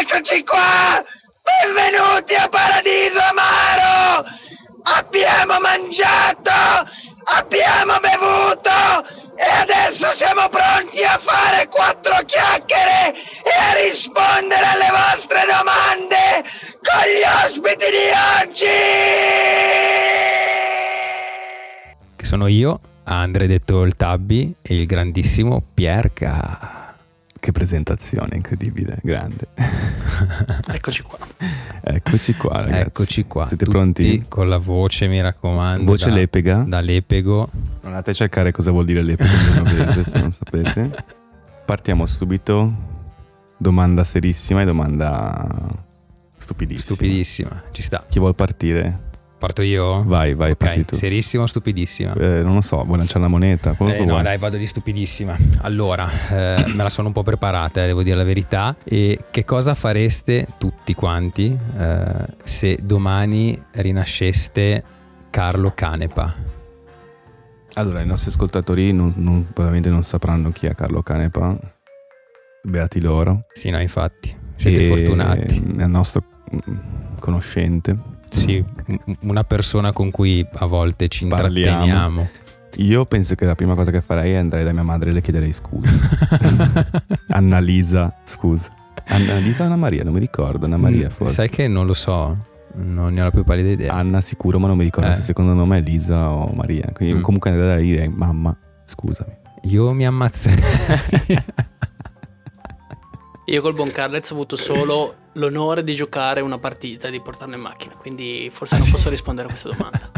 Eccoci qua! Benvenuti a Paradiso Amaro! Abbiamo mangiato! Abbiamo bevuto! E adesso siamo pronti a fare quattro chiacchiere e a rispondere alle vostre domande con gli ospiti di oggi! Che sono io, Andre detto il Tabby e il grandissimo Pierca. Che presentazione incredibile, grande. Eccoci qua. Eccoci qua, ragazzi. Eccoci qua. Siete tutti pronti? Con la voce, mi raccomando. Voce da, lepega. Da lepego. Non andate a cercare cosa vuol dire lepega in genovese, se non sapete. Partiamo subito. Domanda serissima e domanda stupidissima. Stupidissima. Ci sta. Chi vuol partire? Parto io? Vai, vai, parti Ok, tu. serissima o stupidissima? Eh, non lo so, vuoi lanciare la moneta? Eh, no, dai, vado di stupidissima. Allora, eh, me la sono un po' preparata, eh, devo dire la verità. E che cosa fareste tutti quanti eh, se domani rinasceste Carlo Canepa? Allora, i nostri ascoltatori non, non- probabilmente non sapranno chi è Carlo Canepa. Beati loro. Sì, no, infatti. Siete E fortunati. È il nostro mm, conoscente. Sì, un- una persona con cui a volte ci Parliamo. intratteniamo. Io penso che la prima cosa che farei è andare da mia madre e le chiederei scusa. Annalisa, scusa. Annalisa o Anna Maria? Non mi ricordo. Anna Maria Mm, forse. Sai che non lo so, non ne ho la più pallida idea. Anna sicuro, ma non mi ricordo Eh. se secondo nome è Lisa o Maria. Quindi Mm. comunque andare da lei e direi mamma, scusami. Io mi ammazzerei. Io col buon Carlez ho avuto solo l'onore di giocare una partita e di portarlo in macchina, quindi forse Ah, non sì? posso rispondere a questa domanda.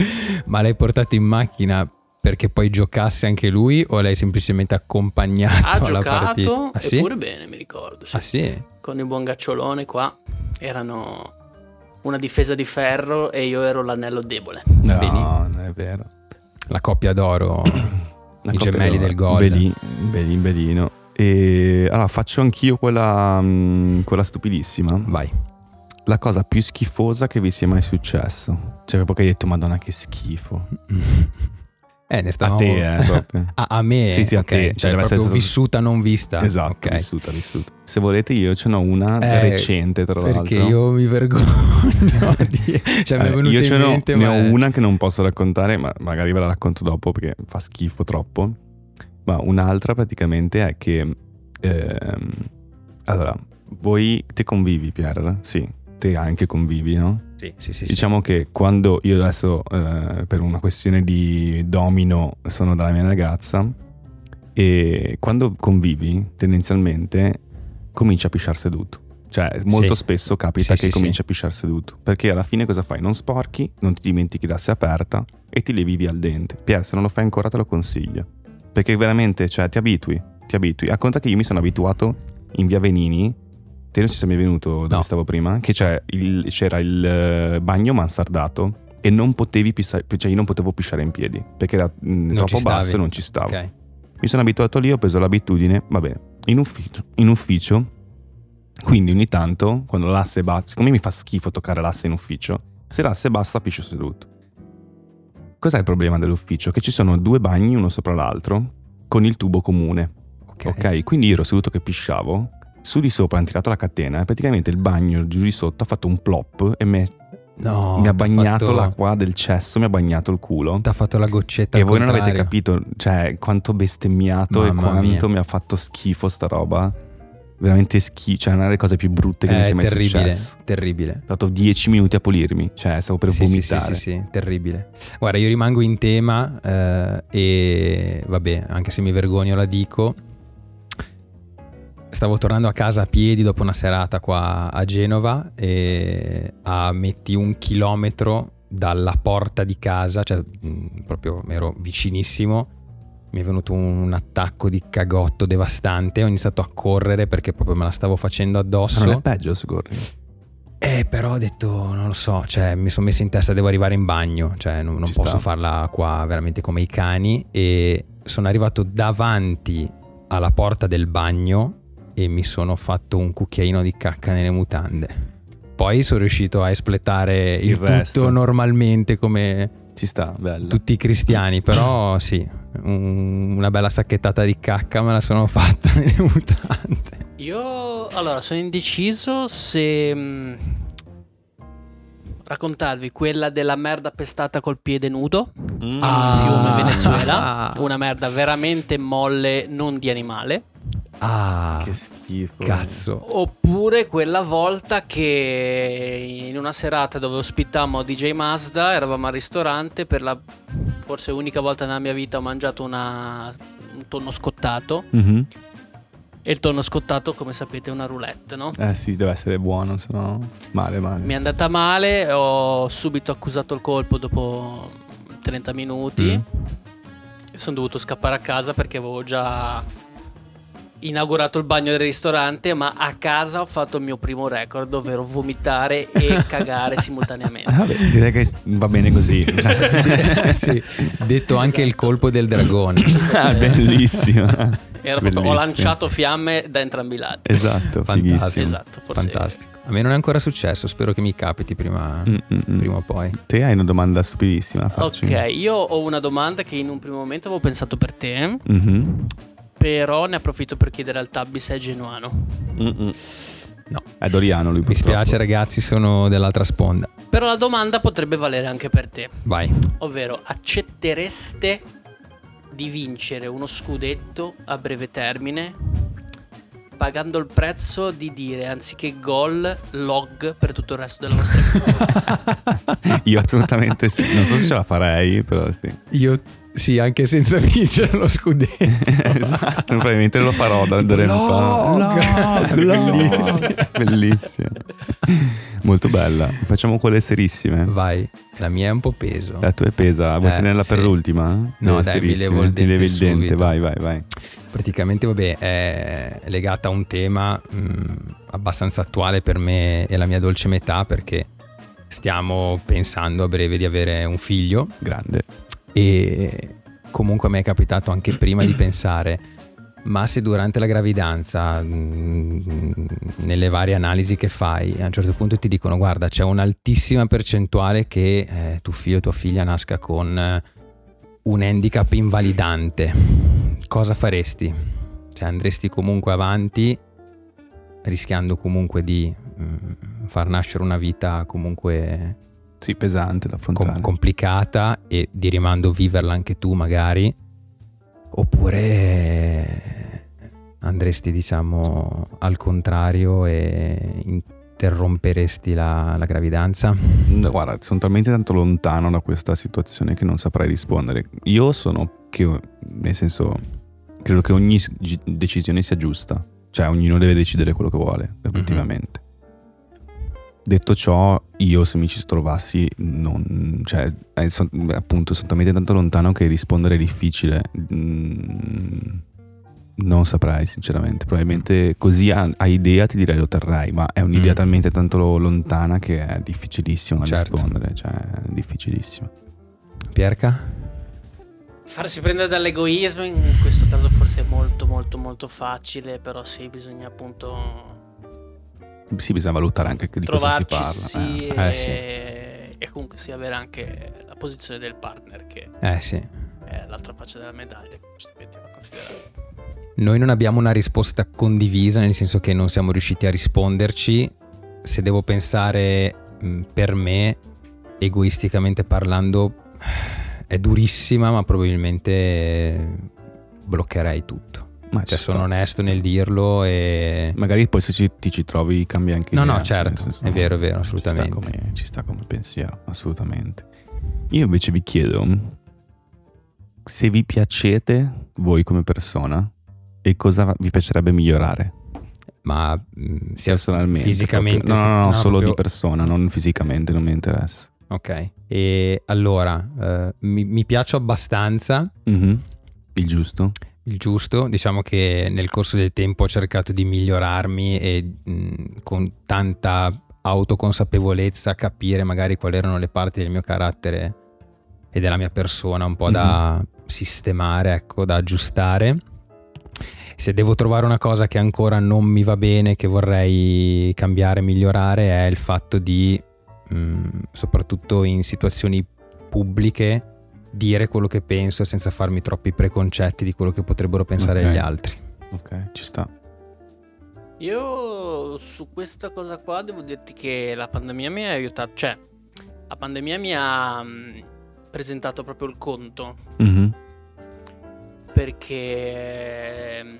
Ma l'hai portato in macchina perché poi giocasse anche lui o l'hai semplicemente accompagnato Ha alla partita? giocato Ah, sì? eppure bene, mi ricordo. sì. Ah sì? Con il buon gacciolone qua erano una difesa di ferro e io ero l'anello debole. No, Beni. non è vero. La coppia d'oro. La I coppia gemelli d'oro. del Gold. Belin, Belin, Belino. E allora faccio anch'io quella, mm, quella stupidissima. Vai. La cosa più schifosa che vi sia mai successo. Cioè, proprio che hai detto, Madonna, che schifo. Eh, ne A stavamo... te, eh, proprio. a, a me? Sì, sì, a ok. te. Cioè, Cioè, stato- vissuta non vista. Esatto, Ok. vissuta, vissuta. Se volete, io ce n'ho una Eh, recente, tra l'altro. Perché io mi vergogno di... Cioè, mi è Eh, venuto io in mente, ne ma ho una che non posso raccontare, ma magari ve la racconto dopo perché fa schifo troppo. Ma un'altra praticamente è che... ehm, allora, voi te convivi, Pier? Sì, te anche convivi, no? Sì, sì, sì. sì. Diciamo che quando io adesso, eh, per una questione di domino, sono dalla mia ragazza, e quando convivi, tendenzialmente comincia a pisciare seduto. Cioè, molto Sì. spesso capita Sì, che sì, comincia a pisciare seduto. Perché alla fine cosa fai? Non sporchi, non ti dimentichi l'asse aperta e ti levi via il dente. Pier, se non lo fai ancora te lo consiglio. Perché veramente, cioè, ti abitui, ti abitui. A conta che io mi sono abituato in via Venini, te non ci sei mai venuto dove No. stavo prima? Che c'è il- c'era il eh, bagno mansardato e non potevi pisare, cioè io non potevo pisciare in piedi perché era mm, Non troppo basso e non ci stavo. Ok. Mi sono abituato lì, ho preso l'abitudine, va bene, in ufficio, in ufficio, quindi ogni tanto, quando l'asse è basso, siccome mi fa schifo toccare l'asse in ufficio, se l'asse è bassa piscio seduto. Cos'è il problema dell'ufficio? Che ci sono due bagni uno sopra l'altro con il tubo comune, Ok. ok? Quindi io ero seduto che pisciavo, su di sopra hanno tirato la catena e praticamente il bagno giù di sotto ha fatto un plop e me- No, mi ha bagnato fatto- l'acqua del cesso, mi ha bagnato il culo. T'ha fatto la goccetta E voi non avete contrario. capito, cioè, quanto bestemmiato e Mamma quanto mia. mi ha fatto schifo sta roba. Veramente schifo, cioè, una delle cose più brutte che mi È sia mai Eh, terribile, successo. terribile. È stato 10 minuti a pulirmi, cioè, stavo per sì, vomitare. sì, sì, sì, terribile. Guarda, io rimango in tema eh, e vabbè, anche se mi vergogno la dico. Stavo tornando a casa a piedi dopo una serata qua a Genova e a metti un chilometro dalla porta di casa, cioè mh, proprio ero vicinissimo. Mi è venuto un attacco di cagotto devastante. Ho iniziato a correre perché proprio me la stavo facendo Ma addosso. non è peggio se corri. Eh, però ho detto, non lo so, cioè mi sono messo in testa, devo arrivare in bagno, cioè non, non posso sta. farla qua veramente come i cani e sono arrivato davanti alla porta del bagno e mi sono fatto un cucchiaino di cacca nelle mutande. Poi sono riuscito a espletare il, Il tutto normalmente come, Ci sta, bello. tutti cristiani, però sì, un- una bella sacchettata di cacca me la sono fatta nelle mutande. Io allora sono indeciso se mh, raccontarvi quella della merda pestata col piede nudo Mm. Ah. al fiume Venezuela, Ah. una merda veramente molle, non di animale, Ah, Che schifo. cazzo. oppure quella volta che in una serata dove ospitammo DJ Mazda, eravamo al ristorante per la forse unica volta nella mia vita ho mangiato una- un tonno scottato Mhm. e il tonno scottato come sapete è una roulette, no? Eh sì, deve essere buono, se no male, male. Mi è andata male, ho subito accusato il colpo dopo 30 minuti. Mm. E sono dovuto scappare a casa perché avevo già inaugurato il bagno del ristorante, ma a casa ho fatto il mio primo record, ovvero vomitare e cagare simultaneamente. Ah, Vabbè, direi che va bene così. Sì, detto anche il colpo del dragone. Ah, bellissimo. Era proprio- ho lanciato fiamme da entrambi i lati. Esatto, Fantastico. Esatto, forse Fantastico. A me non è ancora successo, spero che mi capiti prima, Mm, mm, mm. prima o poi. Te hai una domanda stupidissima. Ok, io ho una domanda che in un primo momento avevo pensato per te, Mhm. Però ne approfitto per chiedere al Tabby se è genuano. Mm-mm. No. È Doriano lui Mi purtroppo. spiace ragazzi, sono dell'altra sponda. Però la domanda potrebbe valere anche per te. Vai. Ovvero, accettereste di vincere uno scudetto a breve termine pagando il prezzo di dire anziché gol, log per tutto il resto della vostra vita? Io assolutamente sì. Non so se ce la farei, però sì. Io sì, anche senza vincere lo scudetto. esatto, probabilmente lo farò da in Log! poi. Log! Bellissimo. Molto bella. Facciamo quelle serissime. Vai. La mia è un po' peso. La tua è pesa, vuoi Eh, tenerla per sì. l'ultima? No, Quelle dai, mi levo il levi il dente dente, vai, vai, vai. Praticamente, vabbè, è legata a un tema mh, abbastanza attuale per me e la mia dolce metà perché stiamo pensando a breve di avere un figlio Grande. E comunque a me è capitato anche prima di pensare ma se durante la gravidanza mh, nelle varie analisi che fai a un certo punto ti dicono guarda c'è un'altissima percentuale che eh, tuo figlio o tua figlia nasca con eh, un handicap invalidante cosa faresti? cioè andresti comunque avanti rischiando comunque di mh, far nascere una vita comunque Sì, pesante da com- affrontare. complicata e di rimando viverla anche tu magari oppure andresti diciamo al contrario e interromperesti la, la gravidanza No, guarda, sono talmente tanto lontano da questa situazione che non saprei rispondere. Io sono che, nel senso, credo che ogni decisione sia giusta. Cioè, ognuno deve decidere quello che vuole, effettivamente. Detto ciò, io se mi ci trovassi, non, cioè, eh, son- appunto, sono talmente tanto lontano che rispondere è difficile. Mm, non saprei, sinceramente. Probabilmente così a, a idea ti direi lo terrei, ma è un'idea Mm. talmente tanto lo- lontana che è difficilissimo da Certo. rispondere. Cioè, è difficilissimo. Pierca? Farsi prendere dall'egoismo in questo caso forse è molto molto molto facile, però sì, bisogna appunto Sì, bisogna valutare anche di cosa si parla. sì, eh. Eh, sì. e, comunque sì avere anche la posizione del partner che Eh sì. è l'altra faccia della medaglia, giustamente va considerato. Noi non abbiamo una risposta condivisa, nel senso che non siamo riusciti a risponderci. Se devo pensare mh, per me, egoisticamente parlando, è durissima, ma probabilmente bloccherei tutto. Ma Cioè, ci sono onesto nel dirlo e... Magari poi se ci- ti ci trovi cambia anche No, idea. no, certo, senso, è vero, è vero, ci sta assolutamente. come- Ci sta come pensiero, assolutamente. Io invece vi chiedo se vi piacete voi come persona e cosa vi piacerebbe migliorare Ma mh, sia personalmente. fisicamente... proprio. No, no, no, solo proprio- di persona, non fisicamente, non mi interessa. Ok. E allora, eh, mi, mi piaccio abbastanza, Mhm. Il giusto? Il giusto. Diciamo che nel corso del tempo ho cercato di migliorarmi e mh, con tanta autoconsapevolezza capire magari quali erano le parti del mio carattere e della mia persona un po' da sistemare, ecco, da aggiustare. Se devo trovare una cosa che ancora non mi va bene, che vorrei cambiare, migliorare, è il fatto di, mh, soprattutto in situazioni pubbliche dire quello che penso senza farmi troppi preconcetti di quello che potrebbero pensare Ok. gli altri. Ok, ci sta. Io su questa cosa qua devo dirti che la pandemia mi ha aiutato, cioè la pandemia mi ha mh, presentato proprio il conto Mhm. perché mh,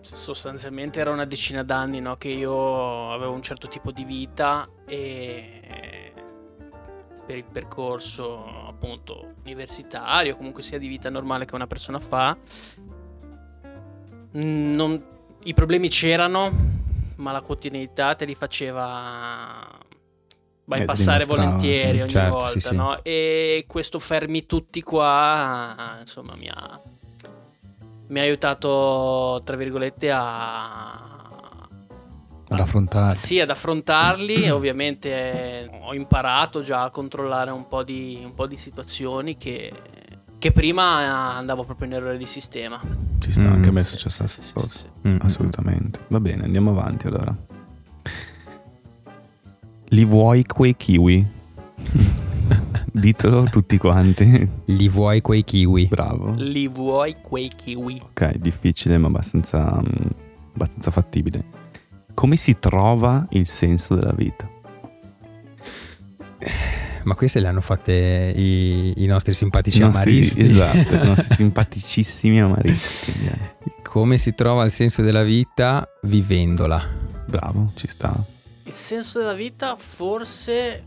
sostanzialmente era una decina d'anni no, che io avevo un certo tipo di vita e per il percorso appunto universitario, comunque sia di vita normale che una persona fa, non- i problemi c'erano, ma la quotidianità te li faceva Eh, bypassare volentieri sì. ogni Certo, volta, sì, sì. no? E questo fermi tutti qua, insomma, mi ha, mi ha aiutato, tra virgolette, a... Ad affrontare. Sì, ad affrontarli. Ovviamente eh, ho imparato già a controllare un po' di, un po' di situazioni che, che prima andavo proprio in errore di sistema. Ci sta, Mm. anche a me è successa la Sì, stessa sì, cosa. sì, Mm, mm, Assolutamente. Va bene, andiamo avanti allora. Li vuoi quei kiwi? Ditelo tutti quanti. mm. Li vuoi quei kiwi? Bravo. Li vuoi quei kiwi? Ok, difficile ma abbastanza, mm, abbastanza fattibile. Come si trova il senso della vita? Ma queste le hanno fatte i, i nostri simpatici I nostri- amaristi. Esatto, i nostri simpaticissimi amaristi. eh, Come si trova il senso della vita vivendola? Bravo, ci sta. Il senso della vita forse,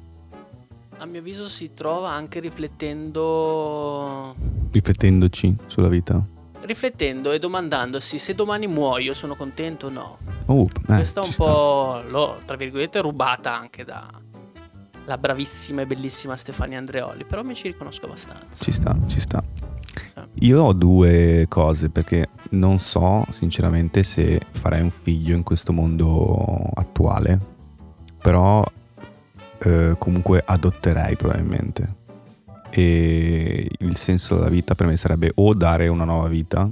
a mio avviso, si trova anche riflettendo... Riflettendoci sulla vita. Riflettendo e domandandosi se domani muoio sono contento o no. Oh, eh, Questa un sta. po', l'ho, tra virgolette, rubata anche da la bravissima e bellissima Stefania Andreoli, però mi ci riconosco abbastanza. Ci sta, ci sta. Io ho due cose perché non so sinceramente se farei un figlio in questo mondo attuale, però eh, comunque adotterei probabilmente. E il senso della vita per me sarebbe o dare una nuova vita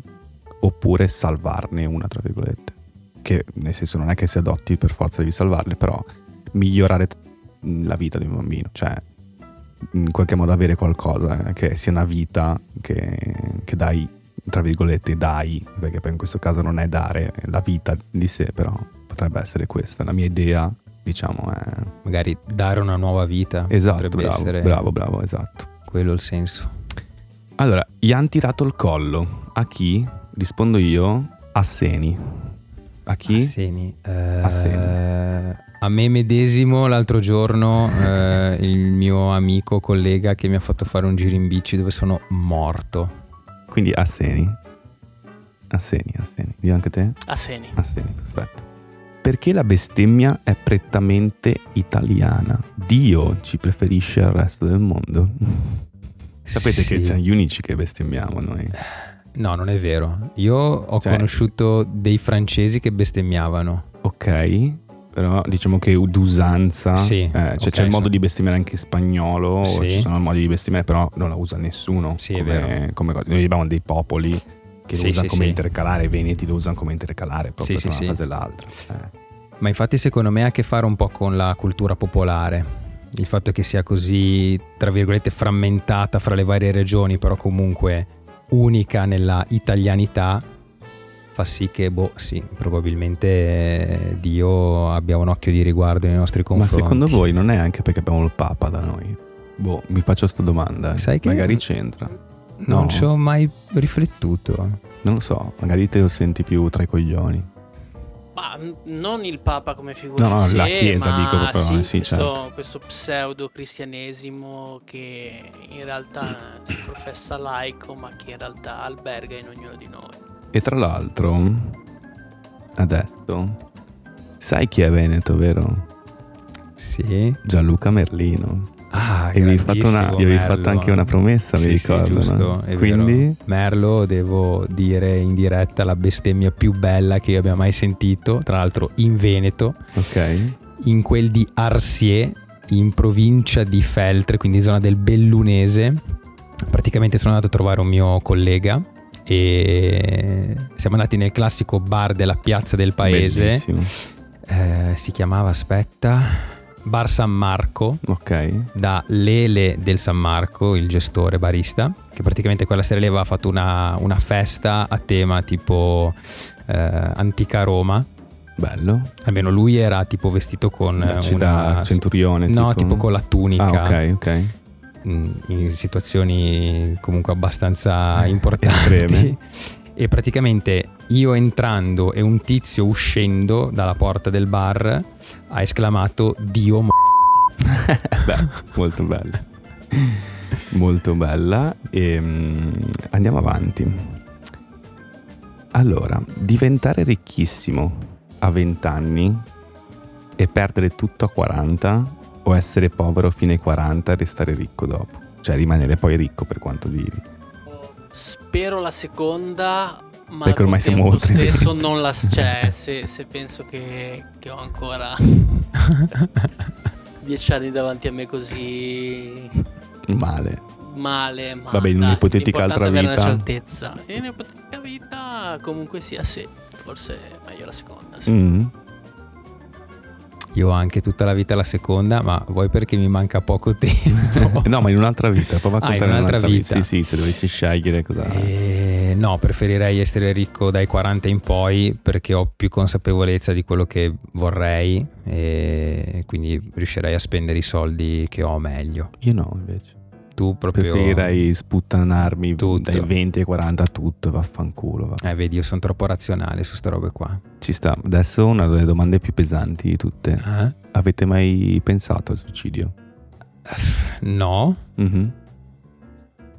oppure salvarne una, tra virgolette. Che nel senso non è che se adotti per forza devi salvarle, però migliorare la vita di un bambino, cioè in qualche modo avere qualcosa eh, che sia una vita che, che dai, tra virgolette, dai, perché poi in questo caso non è dare la vita di sé, però potrebbe essere questa. La mia idea, diciamo, è... Magari dare una nuova vita. Esatto, potrebbe bravo, essere bravo, bravo, esatto. Quello il senso. Allora, gli hanno tirato il collo. A chi? Rispondo io, a Seni. A chi? Asseni. Eh, Asseni. A me medesimo l'altro giorno eh, il mio amico, collega che mi ha fatto fare un giro in bici dove sono morto. Quindi a Seni. A Seni, a Seni. Dio anche te? A Seni. Ah, sì, perfetto. Perché la bestemmia è prettamente italiana? Dio ci preferisce al resto del mondo. Sapete Sì. che siamo gli unici che bestemmiamo noi. No, non è vero. Io ho Cioè- conosciuto dei francesi che bestemmiavano. Ok, però diciamo che d'usanza. Sì, eh, cioè ok, c'è il modo sì. di bestemmiare anche in spagnolo, Sì. ci sono modi di bestemmiare, però non la usa nessuno. Sì, è come, vero. come. Noi abbiamo dei popoli che Sì, lo usano sì, come sì. intercalare, i veneti lo usano come intercalare proprio Sì, tra sì, una sì. cosa e l'altra. Eh. Ma infatti secondo me ha a che fare un po' con la cultura popolare. Il fatto che sia così, tra virgolette, frammentata fra le varie regioni, però comunque unica nella italianità, fa sì che, boh, sì, probabilmente Dio abbia un occhio di riguardo nei nostri Ma confronti. secondo voi non è anche perché abbiamo il Papa da noi? Boh, mi faccio sta domanda. Sai che- Magari c'entra. Non no. ci ho mai riflettuto. Non lo so, magari te lo senti più tra i coglioni. Ma non il Papa come figura No, no, in sé, la Chiesa, dico proprio, sì, sì, questo, certo. questo pseudo cristianesimo che in realtà si professa laico, ma che in realtà alberga in ognuno di noi. E tra l'altro, adesso, sai chi è Veneto, vero? Sì. Gianluca Merlino. Ah, E mi hai fatto, una- gli avevi fatto anche una promessa, mi Sì, sì, ricordo. giusto, no? Quindi. Merlo, devo dire in diretta, la bestemmia più bella che io abbia mai sentito, tra l'altro in Veneto, ok. in quel di Arsier, in provincia di Feltre, quindi zona del Bellunese. Praticamente sono andato a trovare un mio collega e siamo andati nel classico bar della piazza del paese. Eh, si chiamava, aspetta, Bar San Marco, Ok. da Lele del San Marco, il gestore barista, che praticamente quella sera lì aveva fatto una, una festa a tema tipo eh, antica Roma. Bello. Almeno lui era tipo vestito con Da, una... centurione. No, tipo con la tunica. Ah, ok, ok. mm, in situazioni comunque abbastanza importanti. E praticamente io entrando e un tizio uscendo dalla porta del bar ha esclamato Dio mo-". Molto bella. Molto bella. E, mm, andiamo avanti. Allora, diventare ricchissimo a 20 anni e perdere tutto a 40 o essere povero fino ai 40 e restare ricco dopo? Cioè rimanere poi ricco per quanto vivi. Spero la seconda, ma Perché ormai siamo oltre. stesso non la... Cioè, se, se penso che, che ho ancora dieci anni davanti a me così Male. male, ma Vabbè, in un'ipotetica altra avere una vita. certezza. In un'ipotetica vita comunque sia sì, forse è meglio la seconda, sì. Mm. Io ho anche tutta la vita la seconda, ma vuoi perché mi manca poco tempo? no, ma in un'altra vita, prova a Ah, in contare un'altra un'altra vita. Sì, sì, se dovessi scegliere cosa... Eh, no, preferirei essere ricco dai 40 in poi perché ho più consapevolezza di quello che vorrei e quindi riuscirei a spendere i soldi che ho meglio. Io no, invece. Tu proprio... Preferirei sputtanarmi Tutto. dai 20 ai 40 tutto vaffanculo. va. Eh, vedi, io sono troppo razionale su ste robe qua. Ci sta. Adesso una delle domande più pesanti di tutte. Eh? Avete mai pensato al suicidio? No, Mhm.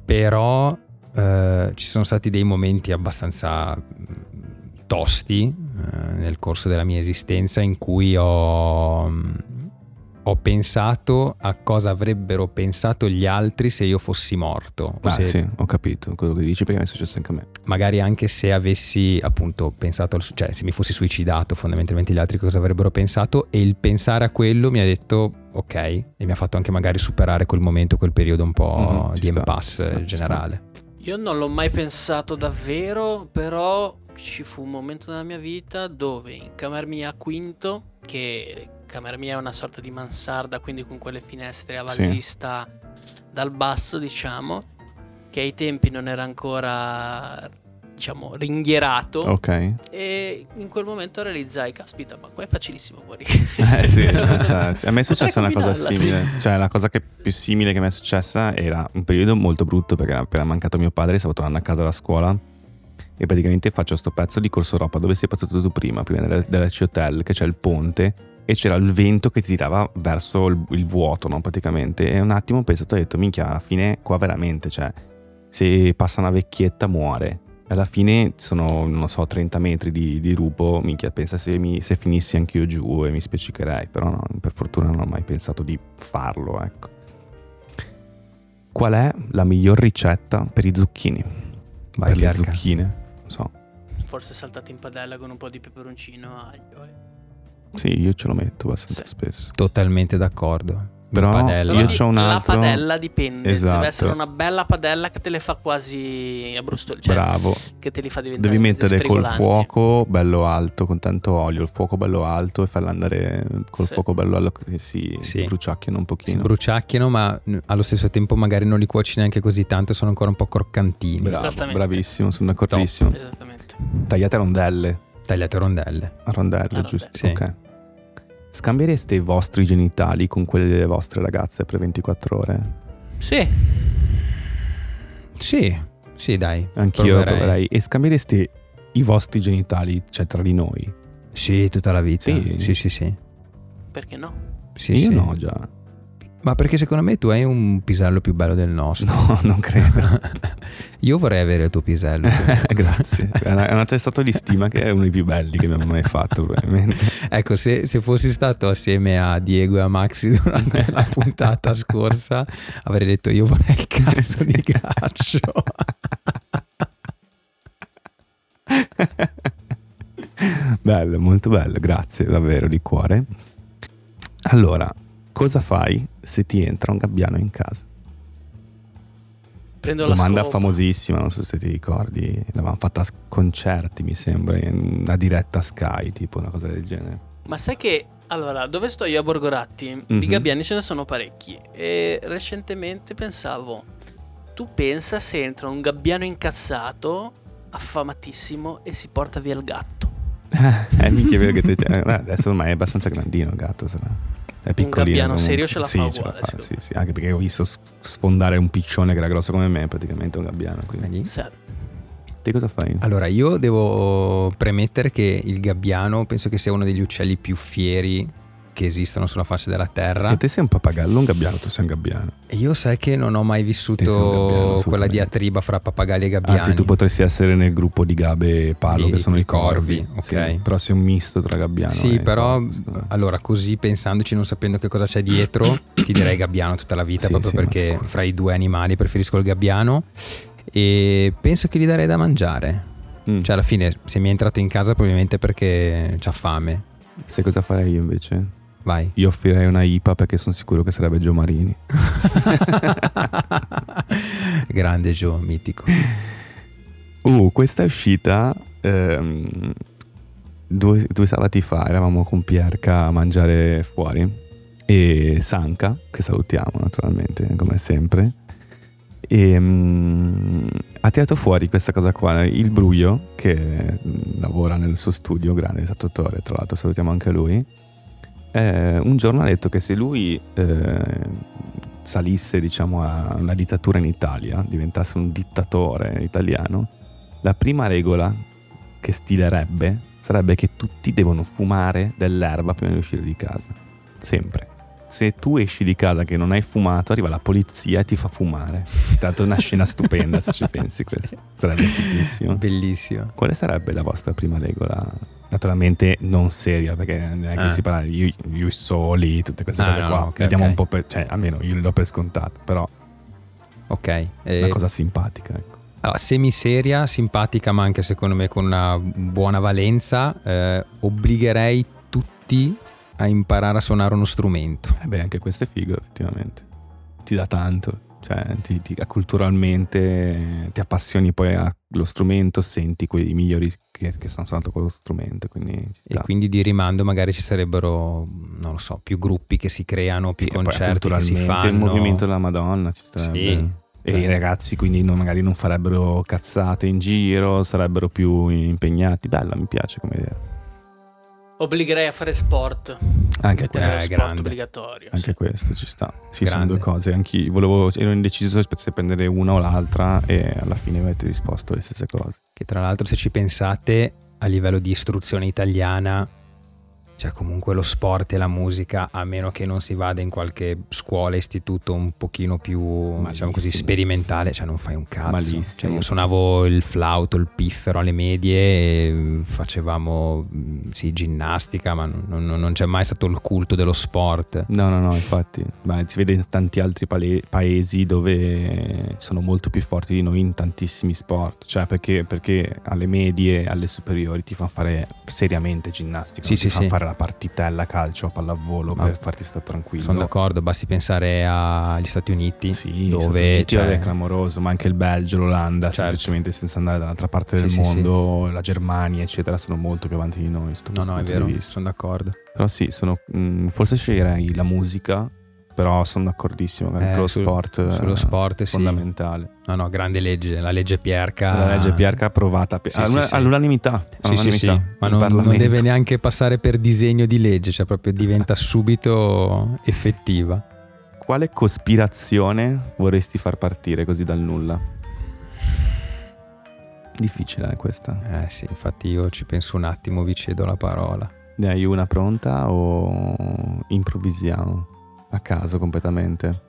però eh, ci sono stati dei momenti abbastanza mm, tosti eh, nel corso della mia esistenza in cui ho, mm, ho pensato a cosa avrebbero pensato gli altri se io fossi morto. Ah, se- sì, ho capito quello che dici perché mi è successo anche a me. magari anche se avessi appunto pensato al cioè se mi fossi suicidato fondamentalmente gli altri cosa avrebbero pensato e il pensare a quello mi ha detto ok e mi ha fatto anche magari superare quel momento quel periodo un po' Mhm, ci di sta, impasse sta, generale Io non l'ho mai pensato davvero, però ci fu un momento nella mia vita dove in camera mia quinto, che camera mia è una sorta di mansarda, quindi con quelle finestre a Sì. valsista dal basso, diciamo, che ai tempi non era ancora, diciamo, ringhierato. Ok. E in quel momento realizzai, caspita, ma qua è facilissimo morire. Eh sì, sì. a me è successa una cosa simile. Cioè, la cosa che più simile che mi è successa era un periodo molto brutto perché era appena mancato mio padre, stavo tornando a casa da scuola e praticamente faccio sto pezzo di Corso Europa dove sei passato tu prima, prima della, della C-Hotel, che c'è il ponte e c'era il vento che ti tirava verso il, il vuoto, no? Praticamente. E un attimo ho pensato, ho detto, minchia, alla fine qua veramente, cioè, se passa una vecchietta muore. Alla fine sono, non lo so, 30 metri di, di rupo, minchia, pensa se, mi, se finissi anch'io giù e mi spiccicherei, però no, per fortuna non ho mai pensato di farlo, ecco. Qual è la miglior ricetta per i zucchini? Vai, per le zucchine? Non so. Forse saltati in padella con un po' di peperoncino, aglio. eh. Sì, io ce lo metto abbastanza Sì. spesso. totalmente d'accordo Però padella. Io c'ho un altro- La padella dipende. Esatto. Deve essere una bella padella che te le fa quasi a brustoli. Cioè, Bravo. che te li fa diventare Devi mettere col fuoco bello alto, con tanto olio, il fuoco bello alto e farla andare col Sì. fuoco bello alto che si, Sì. si bruciacchiano un si pochino. bruciacchiano ma allo stesso tempo magari non li cuoci neanche così tanto sono ancora un po' croccantini Bravo, bravissimo, sono d'accordissimo. Esattamente. Tagliate a rondelle. tagliate a rondelle A rondelle, A giusto? rondelle. Sì. Ok. Scambiereste i vostri genitali con quelli delle vostre ragazze per 24 ore? Sì. sì sì dai Anch'io proverei. proverei. E scambiereste i vostri genitali, cioè tra di noi? sì tutta la vita Sì. sì sì sì, Perché no? Sì, Io sì. no, già. Ma perché secondo me tu hai un pisello più bello del nostro No, non credo. io vorrei avere il tuo pisello Grazie. È una, è una testata di stima che è uno dei più belli che abbiamo mai fatto, probabilmente. Ecco, se, se fossi stato assieme a Diego e a Maxi durante la puntata scorsa, avrei detto io vorrei il cazzo di ghiaccio. bello, molto bello, grazie davvero di cuore. Allora, cosa fai se ti entra un gabbiano in casa? Prendo Domanda famosissima, non so se ti ricordi, l'avevamo fatta a concerti, mi sembra, in una diretta Sky, tipo una cosa del genere. Ma sai che Allora, dove sto io a Borgoratti? Mhm. Di gabbiani ce ne sono parecchi. E recentemente pensavo, tu pensa se entra un gabbiano incazzato, affamatissimo, e si porta via il gatto. eh, minchia, è vero che te- eh, adesso ormai è abbastanza grandino il gatto, sarà. È piccolino. gabbiano comunque. serio ce la sì, fa ce la uguale, fa, sì, sì, anche perché ho visto sfondare un piccione che era grosso come me, praticamente un gabbiano. Quindi. Se- Te cosa fai? Allora, io devo premettere che il gabbiano penso che sia uno degli uccelli più fieri che esistono sulla faccia della terra. E te sei un pappagallo, un gabbiano, tu sei un gabbiano. E io sai che non ho mai vissuto gabbiano, quella diatriba fra pappagalli e gabbiani. Anzi, tu potresti essere nel gruppo di Gabe e Palo, I- che sono i, i corvi, Sì, ok. però sei un misto tra gabbiano Sì, e però corvi, allora così pensandoci, non sapendo che cosa c'è dietro, ti direi gabbiano tutta la vita, Sì, proprio sì, perché fra i due animali preferisco il gabbiano e penso che gli darei da mangiare. Mm. Cioè alla fine se mi è entrato in casa probabilmente perché c'ha fame. Sai cosa farei io invece? Vai. Io offrirei una IPA perché sono sicuro che sarebbe Gio Marini. Grande Joe, mitico. Uh, questa è uscita ehm, due, due sabati fa, eravamo con Pierca a mangiare fuori e Sanca, che salutiamo naturalmente come sempre, e mm, ha tirato fuori questa cosa qua, il Bruio, che lavora nel suo studio, grande tatuatore, tra l'altro salutiamo anche lui, eh, un giorno ha detto che se lui eh, salisse diciamo a una dittatura in Italia, diventasse un dittatore italiano, la prima regola che stilerebbe sarebbe che tutti devono fumare dell'erba prima di uscire di casa. Sempre. Se tu esci di casa che non hai fumato, arriva la polizia e ti fa fumare. Tanto è una scena stupenda se ci pensi questo. Sarebbe fighissimo. Bellissimo. Quale sarebbe la vostra prima regola? Naturalmente non seria, perché non è che Eh. si parla di ius soli, tutte queste Ah, cose no, qua. no, ok, Le diamo ok. un po' per, cioè, almeno io le do per scontate, però Ok. è eh, una cosa simpatica, ecco. Allora, semiseria, simpatica, ma anche secondo me con una buona valenza, eh, obbligherei tutti a imparare a suonare uno strumento. Eh beh, anche questo è figo, effettivamente. Ti dà tanto. Cioè, ti, ti- culturalmente ti appassioni poi allo strumento, senti quei migliori che, che stanno suonando quello strumento. Quindi E quindi di rimando magari ci sarebbero, non lo so, più gruppi che si creano, più Sì, concerti che si fanno. il movimento della Madonna ci starebbe. Sì. E Beh. i ragazzi quindi non- magari non farebbero cazzate in giro, sarebbero più impegnati. Bella, mi piace come idea. Obbligherei a fare sport. Anche questo. Eh, sport grande. obbligatorio. Anche sì. questo ci sta. Sì, sono Grande. due cose. Anch'io volevo, ero indeciso se prendere una o l'altra e alla fine avete risposto le stesse cose. Che tra l'altro se ci pensate a livello di istruzione italiana, cioè comunque lo sport e la musica, a meno che non si vada in qualche scuola, istituto un pochino più, diciamo così, Malissimo. sperimentale, cioè non fai un cazzo. Malissimo. Cioè, io suonavo il flauto, il piffero alle medie facevamo mm, sì, ginnastica, ma non, non- non c'è mai stato il culto dello sport. No, no, no, infatti. Ma si vede in tanti altri pale- paesi dove sono molto più forti di noi in tantissimi sport. Cioè, perché, perché alle medie, alle superiori ti fanno fare seriamente ginnastica. Sì, sì, ti fanno sì. fare la partitella calcio, pallavolo Ma per farti stare tranquillo. Sono d'accordo, basti pensare agli Stati Uniti, Sì, dove dove cioè, è clamoroso, ma anche il Belgio, l'Olanda, Certo. semplicemente senza andare dall'altra parte Sì, del sì, sì. mondo, la Germania, eccetera, sono molto più avanti di noi. No, no, è vero, sono d'accordo. Però sì, sono, mh, forse sceglierei la musica, però sono d'accordissimo che anche Eh, lo sul- sport sullo è sport, sì. fondamentale. No, no, grande legge, la legge Pierca. La legge Pierca approvata Sì, all'una- sì, all'unanimità. Sì, sì, sì, all'unanimità, ma non, non deve neanche passare per disegno di legge, cioè proprio diventa subito effettiva. Quale cospirazione vorresti far partire così dal nulla? Difficile eh, questa. Eh sì, infatti io ci penso un attimo, vi cedo la parola. Ne hai una pronta o improvvisiamo? A caso completamente.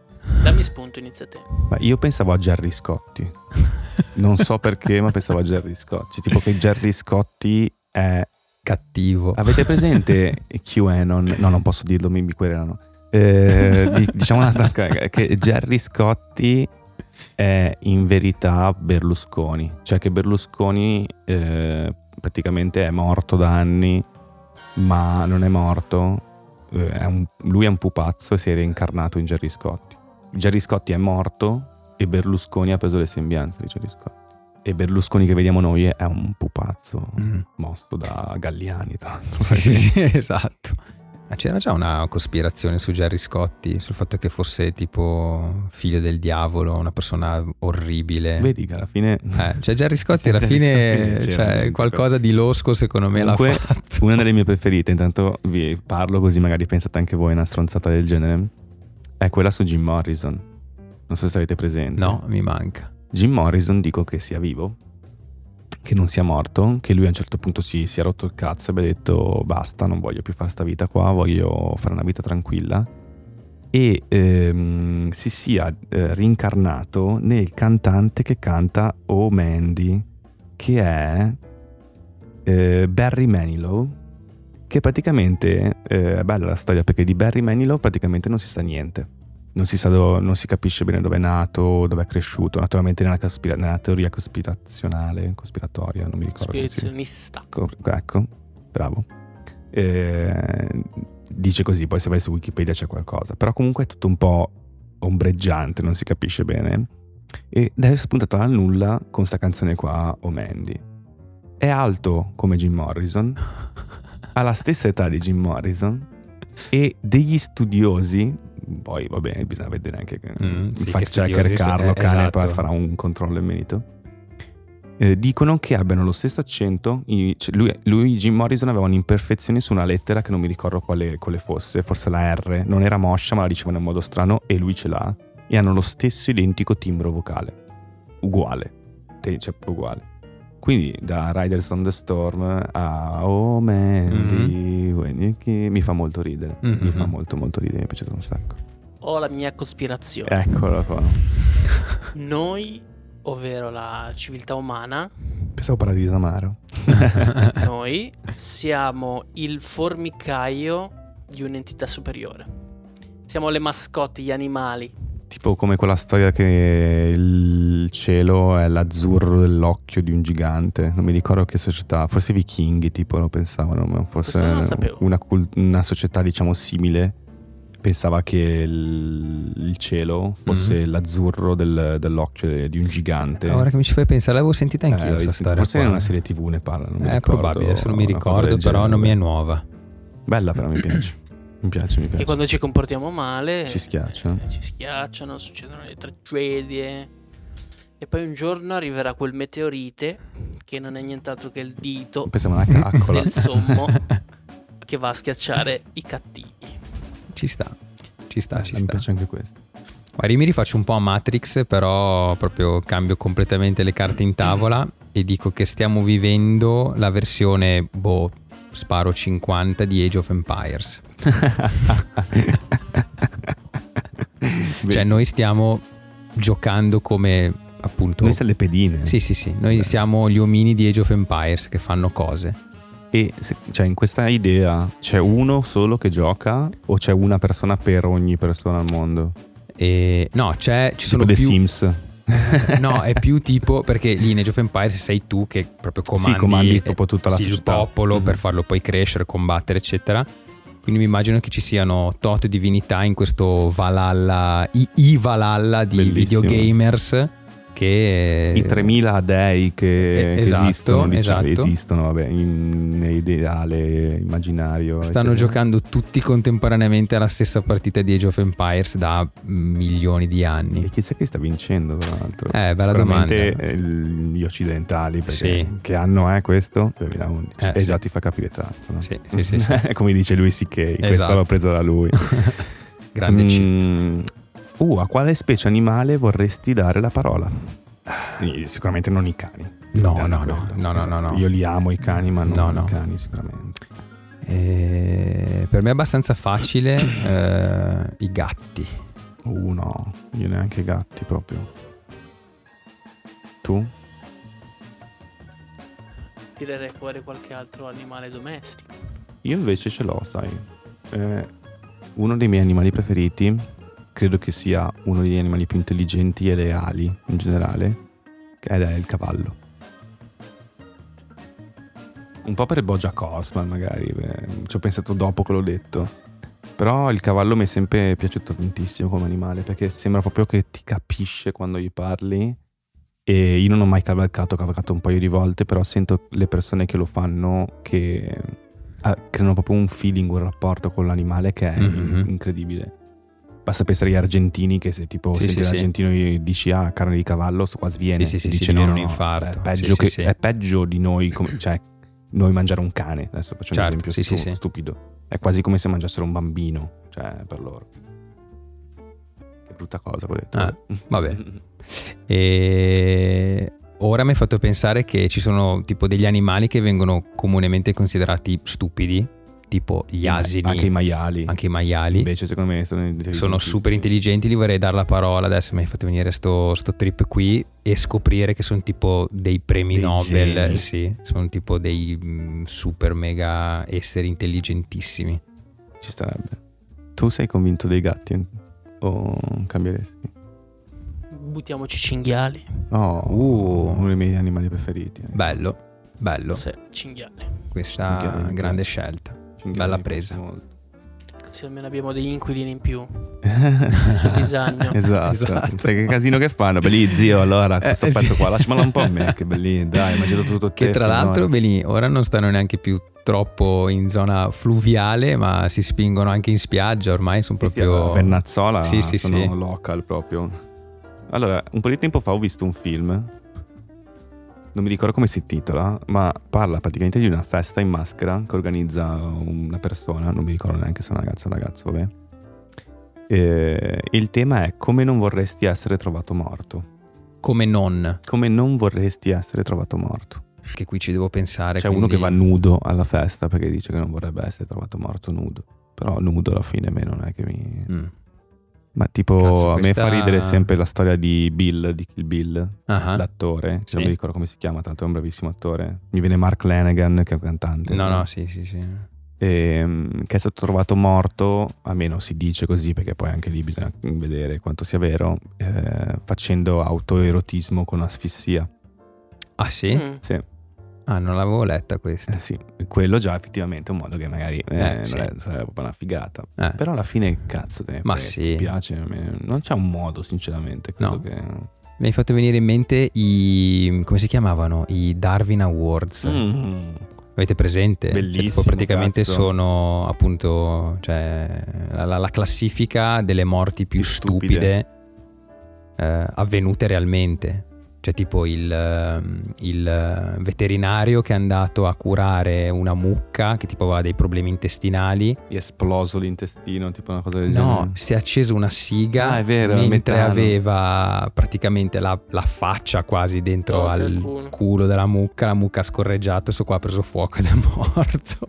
Dammi spunto, inizia te. Ma io pensavo a Gerry Scotti. Non so perché, ma pensavo a Gerry Scotti. Tipo che Gerry Scotti è... Cattivo. Avete presente QAnon? No, non posso dirlo, mi mi querelano. Eh, di- diciamo una- che Gerry Scotti è in verità Berlusconi. Cioè che Berlusconi eh, praticamente è morto da anni, ma non è morto. Eh, è un- lui è un pupazzo e si è reincarnato in Gerry Scotti. Gerry Scotti è morto e Berlusconi ha preso le sembianze di Gerry Scotti. E Berlusconi che vediamo noi è un pupazzo Mm. mosso da Galliani, tra l'altro. Sì, sì, sì, esatto. Ma c'era già una cospirazione su Gerry Scotti, sul fatto che fosse tipo figlio del diavolo, una persona orribile. Vedi che alla fine... Eh, cioè Gerry Scotti alla fine Scotti, cioè, qualcosa di losco secondo me Comunque, l'ha fatto. Una delle mie preferite, intanto vi parlo così magari pensate anche voi a una stronzata del genere, è quella su Jim Morrison. Non so se avete presente. No, mi manca. Jim Morrison dico che sia vivo, che non sia morto, che lui a un certo punto si sia rotto il cazzo e abbia detto basta, non voglio più fare sta vita qua, voglio fare una vita tranquilla. E ehm, si sia eh, rincarnato nel cantante che canta Oh Mandy, che è eh, Barry Manilow, che praticamente eh, è bella la storia perché di Barry Manilow praticamente non si sa niente. Non si, sa do- non si capisce bene dove è nato, dove è cresciuto. Naturalmente nella, cospira- nella teoria cospirazionale, cospiratoria, non mi ricordo. Cospirazionista. Ecco, ecco, bravo. Eh, dice così, poi se vai su Wikipedia c'è qualcosa. Però comunque è tutto un po' ombreggiante, non si capisce bene. Ed è spuntato dal nulla con sta canzone qua, O Mandy. È alto come Jim Morrison, ha la stessa età di Jim Morrison e degli studiosi, poi vabbè bisogna vedere anche che Mm, il sì, fact che checker Carlo eh, Cane esatto. farà un controllo in merito. Eh, dicono che abbiano lo stesso accento. i- cioè, lui, lui, Jim Morrison, aveva un'imperfezione su una lettera che non mi ricordo quale, quale fosse, forse la R. Non era moscia, ma la dicevano in modo strano e lui ce l'ha. E hanno lo stesso identico timbro vocale. Uguale. Te- Cioè, uguale. Quindi da Riders on the Storm a Oh Mandy, you- mi fa molto ridere. Mi Mhm. fa molto molto ridere, mi è piaciuto un sacco. Ho la mia cospirazione. Eccolo qua. Noi, ovvero la civiltà umana, Pensavo paradiso amaro. noi siamo il formicaio di un'entità superiore. Siamo le mascotte, gli animali. Tipo come quella storia che il cielo è l'azzurro dell'occhio di un gigante. Non mi ricordo che società, forse i vichinghi tipo lo pensavano, ma forse Questo non lo sapevo. una, una società diciamo simile pensava che il, il cielo fosse Mhm. l'azzurro del- dell'occhio di un gigante. Ora che mi ci fai pensare, l'avevo sentita Eh, anch'io l'avevi questa storia. forse in una serie tv ne parlano. È ricordo, probabile, adesso non mi ricordo, però non mi è genere. nuova. Bella però mi piace. Mi piace, mi piace. quando ci comportiamo male Ci schiaccia. eh, ci schiacciano, succedono le tragedie. E poi un giorno arriverà quel meteorite che non è nient'altro che il dito Pensavo una caccola. del sommo che va a schiacciare i cattivi. Ci sta, ci sta, ci mi sta. piace anche questo. Guarda, io mi rifaccio un po' a Matrix, però proprio cambio completamente le carte in tavola e dico che stiamo vivendo la versione, boh, sparo 50 di Age of Empires. Cioè noi stiamo giocando come appunto... Noi siamo le pedine. Sì, sì, sì, noi Beh. siamo gli omini di Age of Empires che fanno cose. E se- cioè, in questa idea c'è uno solo che gioca o c'è una persona per ogni persona al mondo? E no, c'è, ci Tipo sono The più... Sims. no, è più tipo perché lì in Age of Empires sei tu che proprio comandi, Sì, comandi proprio tutta la sì, il società. popolo Mhm. per farlo poi crescere, combattere, eccetera. Quindi mi immagino che ci siano tot divinità in questo Valhalla, i, i Valhalla di Bellissimo. videogamers che... I 3000 dei che, Eh, che esatto, esistono, diciamo, esatto. esistono, vabbè, in, nell'ideale immaginario. Stanno eccetera. giocando tutti contemporaneamente alla stessa partita di Age of Empires da milioni di E anni. chissà chi sta vincendo, tra l'altro. Eh, bella domanda. eh, gli occidentali, perché Sì. che anno è questo? 2011. Eh, e sì. già ti fa capire tanto. no? Sì, sì, sì, sì. Come dice lui C.K., questa Esatto. l'ho presa da lui. Grande cheat. Mm, uh, a quale specie animale vorresti dare la parola? Sicuramente non i cani. No, no, no, no, no, Esatto. no, no. Io li amo i cani, ma non No, no. i cani sicuramente. Eh, per me è abbastanza facile eh, i gatti. Uh, no, io neanche i gatti proprio. Tu? Tirerei fuori qualche altro animale domestico. Io invece ce l'ho, sai. Eh, uno dei miei animali preferiti, credo che sia uno degli animali più intelligenti e leali in generale, ed è il cavallo. Un po' per Bojack Horseman magari, beh, ci ho pensato dopo che l'ho detto. Però il cavallo mi è sempre piaciuto tantissimo come animale, perché sembra proprio che ti capisce quando gli parli. E io non ho mai cavalcato, ho cavalcato un paio di volte, però sento le persone che lo fanno che ah, creano proprio un feeling, un rapporto con l'animale che è Mhm. incredibile. Basta pensare agli argentini che se tipo Sì, senti sì, sì. l'argentino e dici ah carne di cavallo sto qua sviene Sì, sì, sì, e sì, dice ti no, viene no, un infarto. È peggio, Sì, sì, che- sì. è peggio di noi come- cioè noi mangiare un cane adesso faccio un Certo, esempio sì, stu- sì, sì. stupido è quasi come se mangiassero un bambino cioè per loro che brutta cosa ho detto Ah, vabbè. E ora mi hai fatto pensare che ci sono tipo degli animali che vengono comunemente considerati stupidi, tipo gli asini, anche i maiali anche i maiali. invece secondo me sono sono super intelligenti, gli vorrei dare la parola. Adesso mi hai fatto venire sto, sto trip qui e scoprire che sono tipo dei premi Dei Nobel. geni. Sì, sono tipo dei mm, super mega esseri intelligentissimi. ci starebbe tu sei convinto dei gatti o cambieresti? Buttiamoci cinghiali. Oh, Uh. uno dei miei animali preferiti. Bello, bello. Sì, cinghiali. Questa Cinghiali grande piace. scelta. Bella presa. Così almeno abbiamo degli inquilini in più. Questo bisogno. esatto. Esatto. Sai che casino che fanno? Belli zio, allora questo Eh, pezzo sì. qua lasciamelo un po' a me, che belli, dai, mangiato tutto te. Che tra l'altro, Beni, ora non stanno neanche più troppo in zona fluviale, ma si spingono anche in spiaggia. Ormai sono Sì, sì, proprio. a Vernazzola Sì, sì, sono sì. local proprio. Allora, un po' di tempo fa ho visto un film, non mi ricordo come si intitola, ma parla praticamente di una festa in maschera che organizza una persona, non mi ricordo neanche se è una ragazza o un ragazzo, vabbè. E il tema è come non vorresti essere trovato morto. Come non. Come non vorresti essere trovato morto. Che qui ci devo pensare. C'è uno quindi- che va nudo alla festa perché dice che non vorrebbe essere trovato morto nudo. Però nudo alla fine a me non è che mi... Mm. Ma tipo Cazzo, a me questa- fa ridere sempre la storia di Bill, di Kill Bill, Ah, l'attore, che Sì. non mi ricordo come si chiama, tra l'altro è un bravissimo attore. Mi viene Mark Lanagan che è un cantante. No, no, sì, sì, sì. Ehm, che è stato trovato morto, almeno si dice così perché poi anche lì bisogna vedere quanto sia vero, eh, facendo autoerotismo con asfissia. Ah, sì? Mm. Sì. Ah, non l'avevo letta questa. Eh sì, quello già effettivamente è un modo che magari eh, Eh, sì. è- sarebbe proprio una figata. Eh. Però alla fine, cazzo, te Ma sì. ti piace. Non c'è un modo, sinceramente. No. che... Mi hai fatto venire in mente i. come si chiamavano? I Darwin Awards. Mm. Avete presente? Cioè, Bellissimo, tipo, praticamente cazzo. sono appunto cioè, la, la- la classifica delle morti più Più stupide, stupide. eh, avvenute realmente. Cioè, tipo il, ehm, il eh, veterinario che è andato a curare una mucca che tipo aveva dei problemi intestinali. Gli è esploso l'intestino, tipo una cosa del No, genere. si è acceso una siga Ah, è vero, mentre metano. aveva praticamente la, la faccia quasi dentro il al culo. culo della mucca. La mucca ha scorreggiato, sto qua ha preso fuoco ed è morto.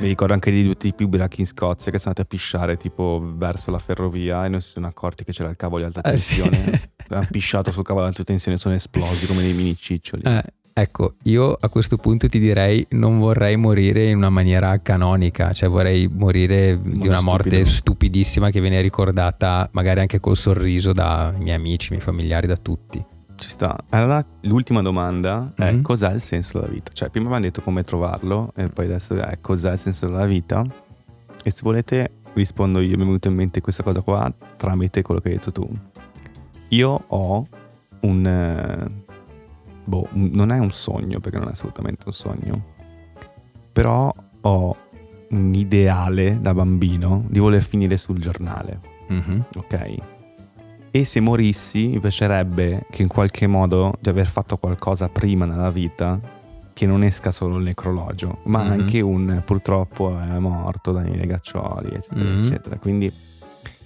Mi ricordo anche di due tipi ubriachi in Scozia che sono andati a pisciare tipo verso la ferrovia e non si sono accorti che c'era il cavo di alta Eh, sì. Hanno pisciato sul cavo di alta tensione sono esplosi come dei mini ciccioli. Eh, ecco, io a questo punto ti direi non vorrei morire in una maniera canonica, cioè vorrei morire di modo una morte stupido. stupidissima che viene ricordata magari anche col sorriso dai miei amici, miei familiari, da tutti. Ci sta. Allora, l'ultima domanda è Mhm. cos'è il senso della vita? Cioè, prima abbiamo detto come trovarlo e poi adesso è cos'è il senso della vita? E se volete rispondo io, mi è venuta in mente questa cosa qua tramite quello che hai detto tu. Io ho un... eh, boh, non è un sogno perché non è assolutamente un sogno, però ho un ideale da bambino di voler finire sul giornale Mhm. ok? E se morissi mi piacerebbe che in qualche modo di aver fatto qualcosa prima nella vita che non esca solo il necrologio, ma Mhm. anche un purtroppo è morto Daniele Gaccioli, eccetera, Mhm. eccetera. Quindi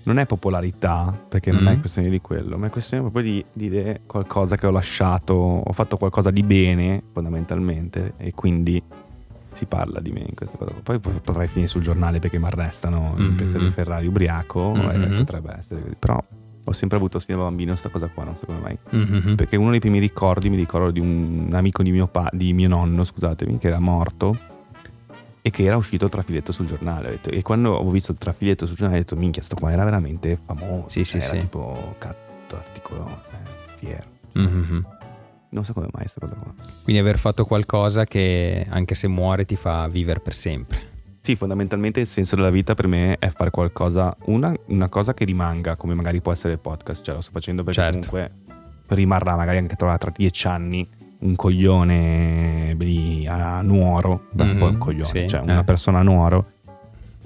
non è popolarità, perché non è Mhm. questione di quello, ma è questione proprio di dire qualcosa che ho lasciato, ho fatto qualcosa di bene fondamentalmente e quindi si parla di me in questa cosa. Poi pot- potrei finire sul giornale perché mi arrestano in Mhm. pista di Ferrari ubriaco, eh, Mhm. potrebbe essere così. Però ho sempre avuto sin da bambino questa cosa qua, non so come mai. Mhm. Perché uno dei primi ricordi mi ricordo di un amico di mio, pa- di mio nonno, scusatemi, che era morto e che era uscito il trafiletto sul giornale. Detto- E quando ho visto il trafiletto sul giornale ho detto, minchia, sto qua era veramente famoso. Sì, sì, era sì. tipo, cazzo, articolo, eh, fiero. Mhm. Non so come mai questa cosa qua. Quindi aver fatto qualcosa che anche se muore ti fa vivere per sempre. Sì, fondamentalmente il senso della vita per me è fare qualcosa, una, una cosa che rimanga, come magari può essere il podcast, cioè lo sto facendo perché Certo. comunque rimarrà magari anche tra dieci anni un coglione lì a Nuoro, beh, Mhm, poi un coglione, sì, cioè una eh. persona a Nuoro,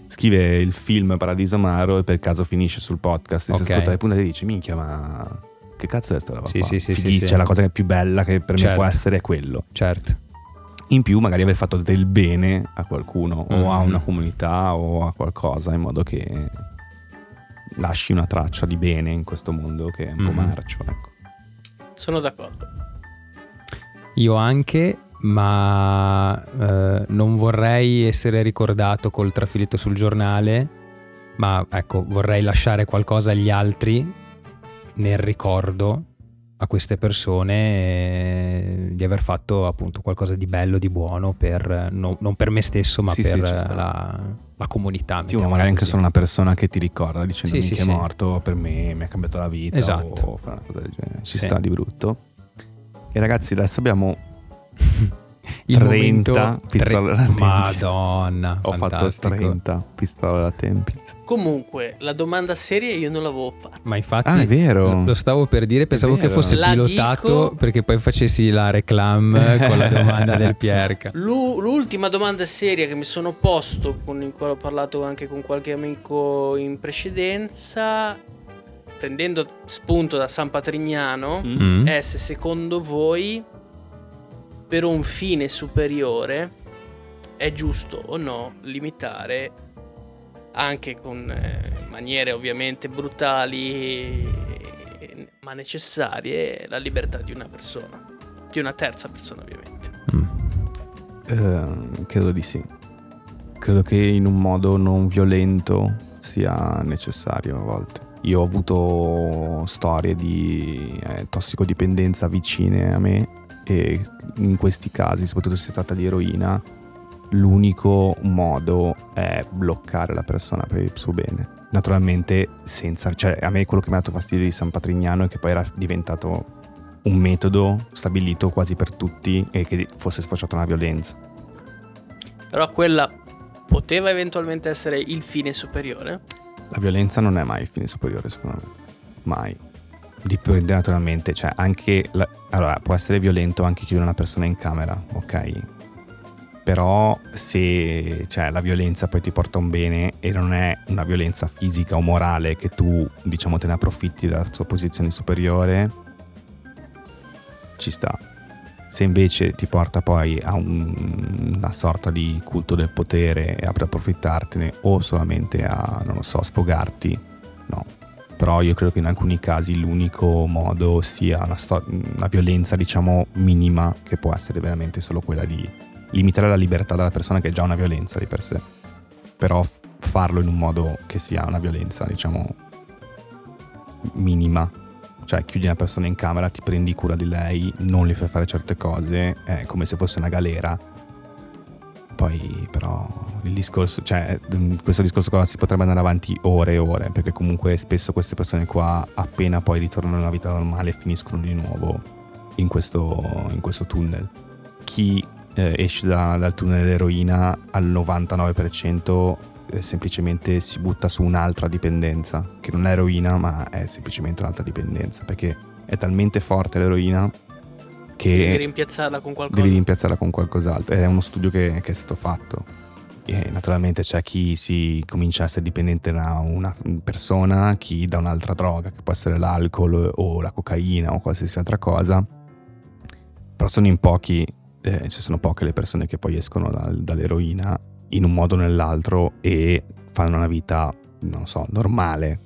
scrive il film Paradiso Amaro e per caso finisce sul podcast e Ok. si ascolta le puntate e dice minchia ma che cazzo è sta roba Sì, qua? sì, sì, sì, Fighi- sì. Cioè la cosa che è più bella che per me Certo. può essere è quello. Certo. In più magari aver fatto del bene a qualcuno o a Mhm. una comunità o a qualcosa in modo che lasci una traccia di bene in questo mondo che è un po' Mhm. marcio. Ecco. Sono d'accordo. Io anche, ma eh, non vorrei essere ricordato col trafilito sul giornale, ma ecco, vorrei lasciare qualcosa agli altri nel ricordo a queste persone eh, di aver fatto appunto qualcosa di bello, di buono, per, no- non per me stesso, ma Sì, per sì, la, la comunità. Sì, magari anche così. solo una persona che ti ricorda dicendo Sì, che è morto per me, mi ha cambiato la vita Esatto. o una cosa del genere. Ci sta di brutto. E ragazzi, adesso abbiamo Il 30 momento pistole alla tempia. Madonna, ho fatto fantastico. 30 pistole alla tempi. Comunque, la domanda seria io non l'avevo fatta. Ma infatti Ah, è vero. lo stavo per dire, pensavo che fosse La pilotato dico- perché poi facessi la reclam con la domanda del Pierca. L'u- l'ultima domanda seria che mi sono posto, con il quale ho parlato anche con qualche amico in precedenza, prendendo spunto da San Patrignano, Mm. è se secondo voi per un fine superiore è giusto o no limitare anche con eh, maniere ovviamente brutali eh, ma necessarie la libertà di una persona di una terza persona ovviamente Mm. Eh, credo di sì. Credo che in un modo non violento sia necessario a volte. Io ho avuto storie di eh, tossicodipendenza vicine a me e in questi casi, soprattutto se si tratta di eroina, l'unico modo è bloccare la persona per il suo bene. Naturalmente senza, cioè a me quello che mi ha dato fastidio di San Patrignano è che poi era diventato un metodo stabilito quasi per tutti e che fosse sfociato una violenza. però quella poteva eventualmente essere il fine superiore La violenza non è mai fine superiore, secondo me. Mai. Dipende naturalmente, cioè anche... la- allora, può essere violento anche chiudere una persona in camera, ok? Però se cioè, la violenza poi ti porta un bene e non è una violenza fisica o morale che tu, diciamo, te ne approfitti della sua posizione superiore, ci sta. Se invece ti porta poi a un- una sorta di culto del potere e a approfittartene o solamente a, non lo so, sfogarti, no. Però io credo che in alcuni casi l'unico modo sia una, sto- una violenza, diciamo, minima, che può essere veramente solo quella di limitare la libertà della persona, che è già una violenza di per sé. Però farlo in un modo che sia una violenza, diciamo, minima. Cioè, chiudi una persona in camera, ti prendi cura di lei, non le fai fare certe cose, è come se fosse una galera. Poi, però, il discorso, cioè, mm, questo discorso qua si potrebbe andare avanti ore e ore, perché comunque spesso queste persone qua, appena poi ritornano alla vita normale, finiscono di nuovo in questo, in questo tunnel. Chi eh, esce da- dal tunnel dell'eroina al 99% eh, semplicemente si butta su un'altra dipendenza, che non è eroina, ma è semplicemente un'altra dipendenza, perché è talmente forte l'eroina che devi rimpiazzarla con qualcosa devi rimpiazzarla con qualcos'altro. È uno studio che, che è stato fatto. E naturalmente c'è chi si comincia a essere dipendente da una persona, chi da un'altra droga, che può essere l'alcol o la cocaina o qualsiasi altra cosa. Però sono in pochi, eh, cioè sono poche le persone che poi escono dal- dall'eroina in un modo o nell'altro e fanno una vita, non so, normale,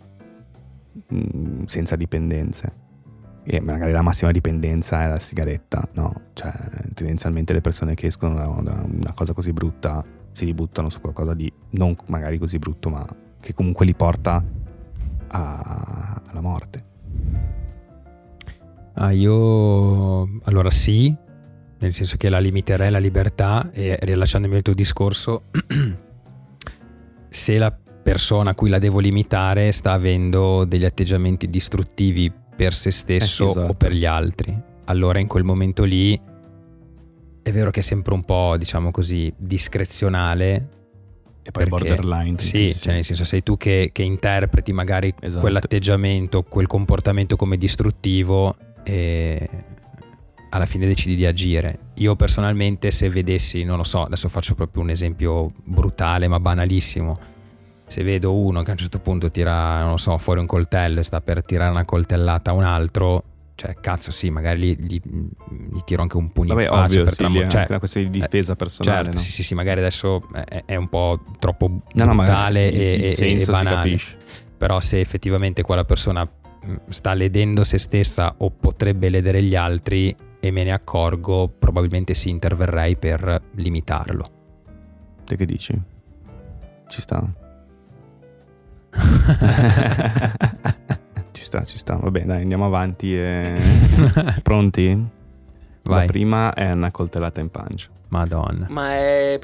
mm, senza dipendenze. E magari la massima dipendenza è la sigaretta, no? Cioè, tendenzialmente le persone che escono da una cosa così brutta si ributtano su qualcosa di non magari così brutto, ma che comunque li porta a- alla morte. Ah, io allora sì, nel senso che la limiterei la libertà e rilasciandomi al tuo discorso, se la persona a cui la devo limitare sta avendo degli atteggiamenti distruttivi per se stesso Eh sì, esatto. o per gli altri, allora in quel momento lì è vero che è sempre un po', diciamo così, discrezionale. E poi perché- borderline. Sì, cioè nel senso sei tu che, che interpreti magari Esatto. quell'atteggiamento, quel comportamento come distruttivo e alla fine decidi di agire. Io personalmente se vedessi, non lo so, adesso faccio proprio un esempio brutale ma banalissimo, se vedo uno che a un certo punto tira, non lo so, fuori un coltello e sta per tirare una coltellata a un altro, cioè cazzo sì, magari gli, gli, gli tiro anche un pugno Vabbè, in faccia ovvio, per sì, è cioè, una questione di difesa personale. certo, no? sì, sì, sì, magari adesso è, è un po' troppo No, no, brutale il- e, e- e banale. Però se effettivamente quella persona mh, sta ledendo se stessa o potrebbe ledere gli altri e me ne accorgo, probabilmente sì interverrei per limitarlo. Te che dici? Ci sta. ci sta, ci sta. Vabbè, dai, andiamo avanti. E... Pronti? La Vai, prima è una coltellata in pancia. madonna. Ma è...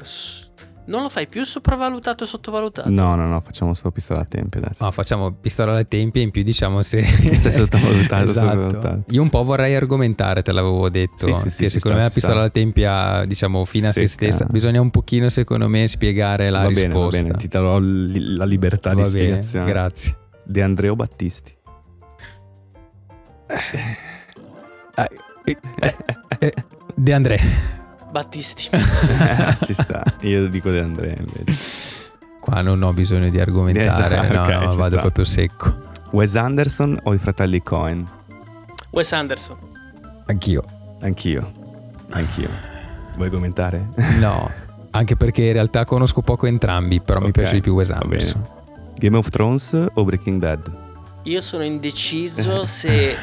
Non lo fai più sopravvalutato e sottovalutato? No, no, no, facciamo solo pistola a tempi adesso. No, facciamo pistola alle tempie e in più diciamo se... Sei sottovalutato, esatto. sottovalutato. Io un po' vorrei argomentare, te l'avevo detto, Sì, sì, sì, che secondo sta, me la pistola sta. alla tempia, diciamo, fine a se stessa. Bisogna un pochino, secondo me, spiegare la va bene, va risposta. bene, ti darò li- la libertà Va di bene, spiegazione. grazie. De Andreo Battisti. De André. Battisti. ci sta. Io dico De Andreo invece. Qua non ho bisogno di argomentare, Esatto, no, ok, no, vado sta. proprio secco. Wes Anderson o i fratelli Cohen? Wes Anderson. Anch'io. Anch'io. Anch'io. Vuoi commentare? No, anche perché in realtà conosco poco entrambi, però mi Ok, piace di più Wes. Anderson. Game of Thrones o Breaking Bad? Io sono indeciso se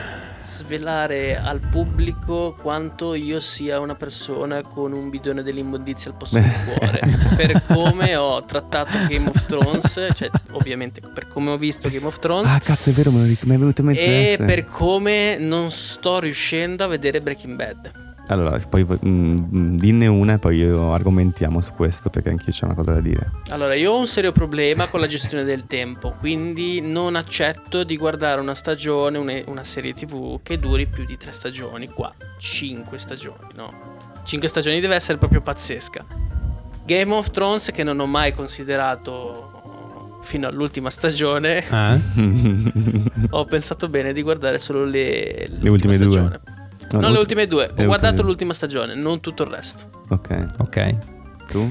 svelare al pubblico quanto io sia una persona con un bidone dell'immondizia al posto del cuore. per come ho trattato Game of Thrones, cioè ovviamente per come ho visto Game of Thrones. Ah, cazzo, è vero, me lo ric- mi è venuto in mente e per come non sto riuscendo a vedere Breaking Bad. Allora, poi mm, dinne una e poi io argomentiamo su questo perché anch'io c'ho una cosa da dire. Allora, io ho un serio problema con la gestione del tempo, quindi non accetto di guardare una stagione, une- una serie tv che duri più di tre stagioni. Qua, cinque stagioni, no? Cinque stagioni deve essere proprio pazzesca. Game of Thrones, che non ho mai considerato fino all'ultima stagione, Ah? ho pensato bene di guardare solo le, Le ultime due. No, non le ultime due, ho guardato l'ultima stagione, non tutto il resto. Ok, Ok. tu?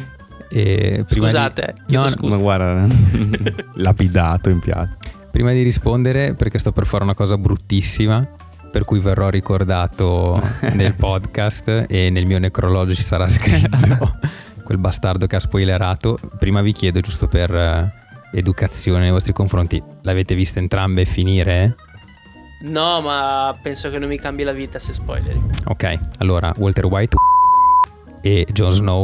E Scusate, eh, di... No, scusa. Ma guarda, lapidato in piazza. Prima di rispondere, perché sto per fare una cosa bruttissima, per cui verrò ricordato nel podcast e nel mio necrologio ci sarà scritto quel bastardo che ha spoilerato. Prima vi chiedo, giusto per eh, educazione nei vostri confronti, l'avete vista entrambe finire? No, ma penso che non mi cambi la vita se spoileri. Ok, allora Walter White e Jon Snow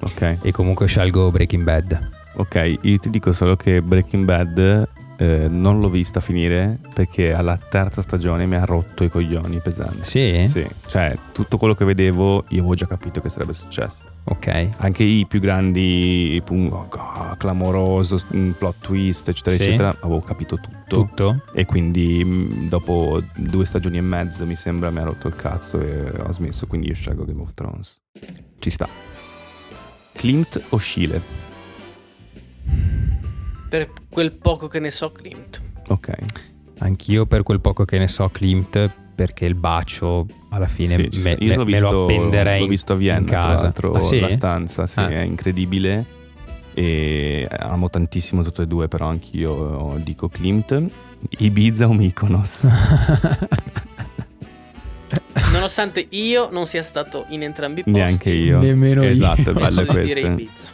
Ok, e comunque scelgo Breaking Bad. ok, io ti dico solo che Breaking Bad eh, non l'ho vista finire perché alla terza stagione mi ha rotto i coglioni pesanti. Sì? Sì, cioè tutto quello che vedevo io avevo già capito che sarebbe successo. Ok. Anche i più grandi, oh, God, clamoroso, mm, plot twist, eccetera, Sì. eccetera, avevo capito tutto. Tutto? E quindi mm, dopo due stagioni e mezzo mi sembra mi ha rotto il cazzo e ho smesso, quindi io scelgo Game of Thrones. Ci sta. Klimt o Schiele? Per quel poco che ne so, Clint. Ok. Anch'io per quel poco che ne so Klimt perché il bacio alla fine Sì, me, Io me- l'ho me visto, lo appenderei l'ho visto a Vienna, in tra casa. l'altro, Ah, sì? la stanza, sì, Ah. è incredibile. E amo tantissimo tutte e due, però anch'io dico Klimt. Ibiza o Mykonos? Nonostante io non sia stato in entrambi i posti. Neanche io. Nemmeno io. Esatto, è bello questo. Ibiza.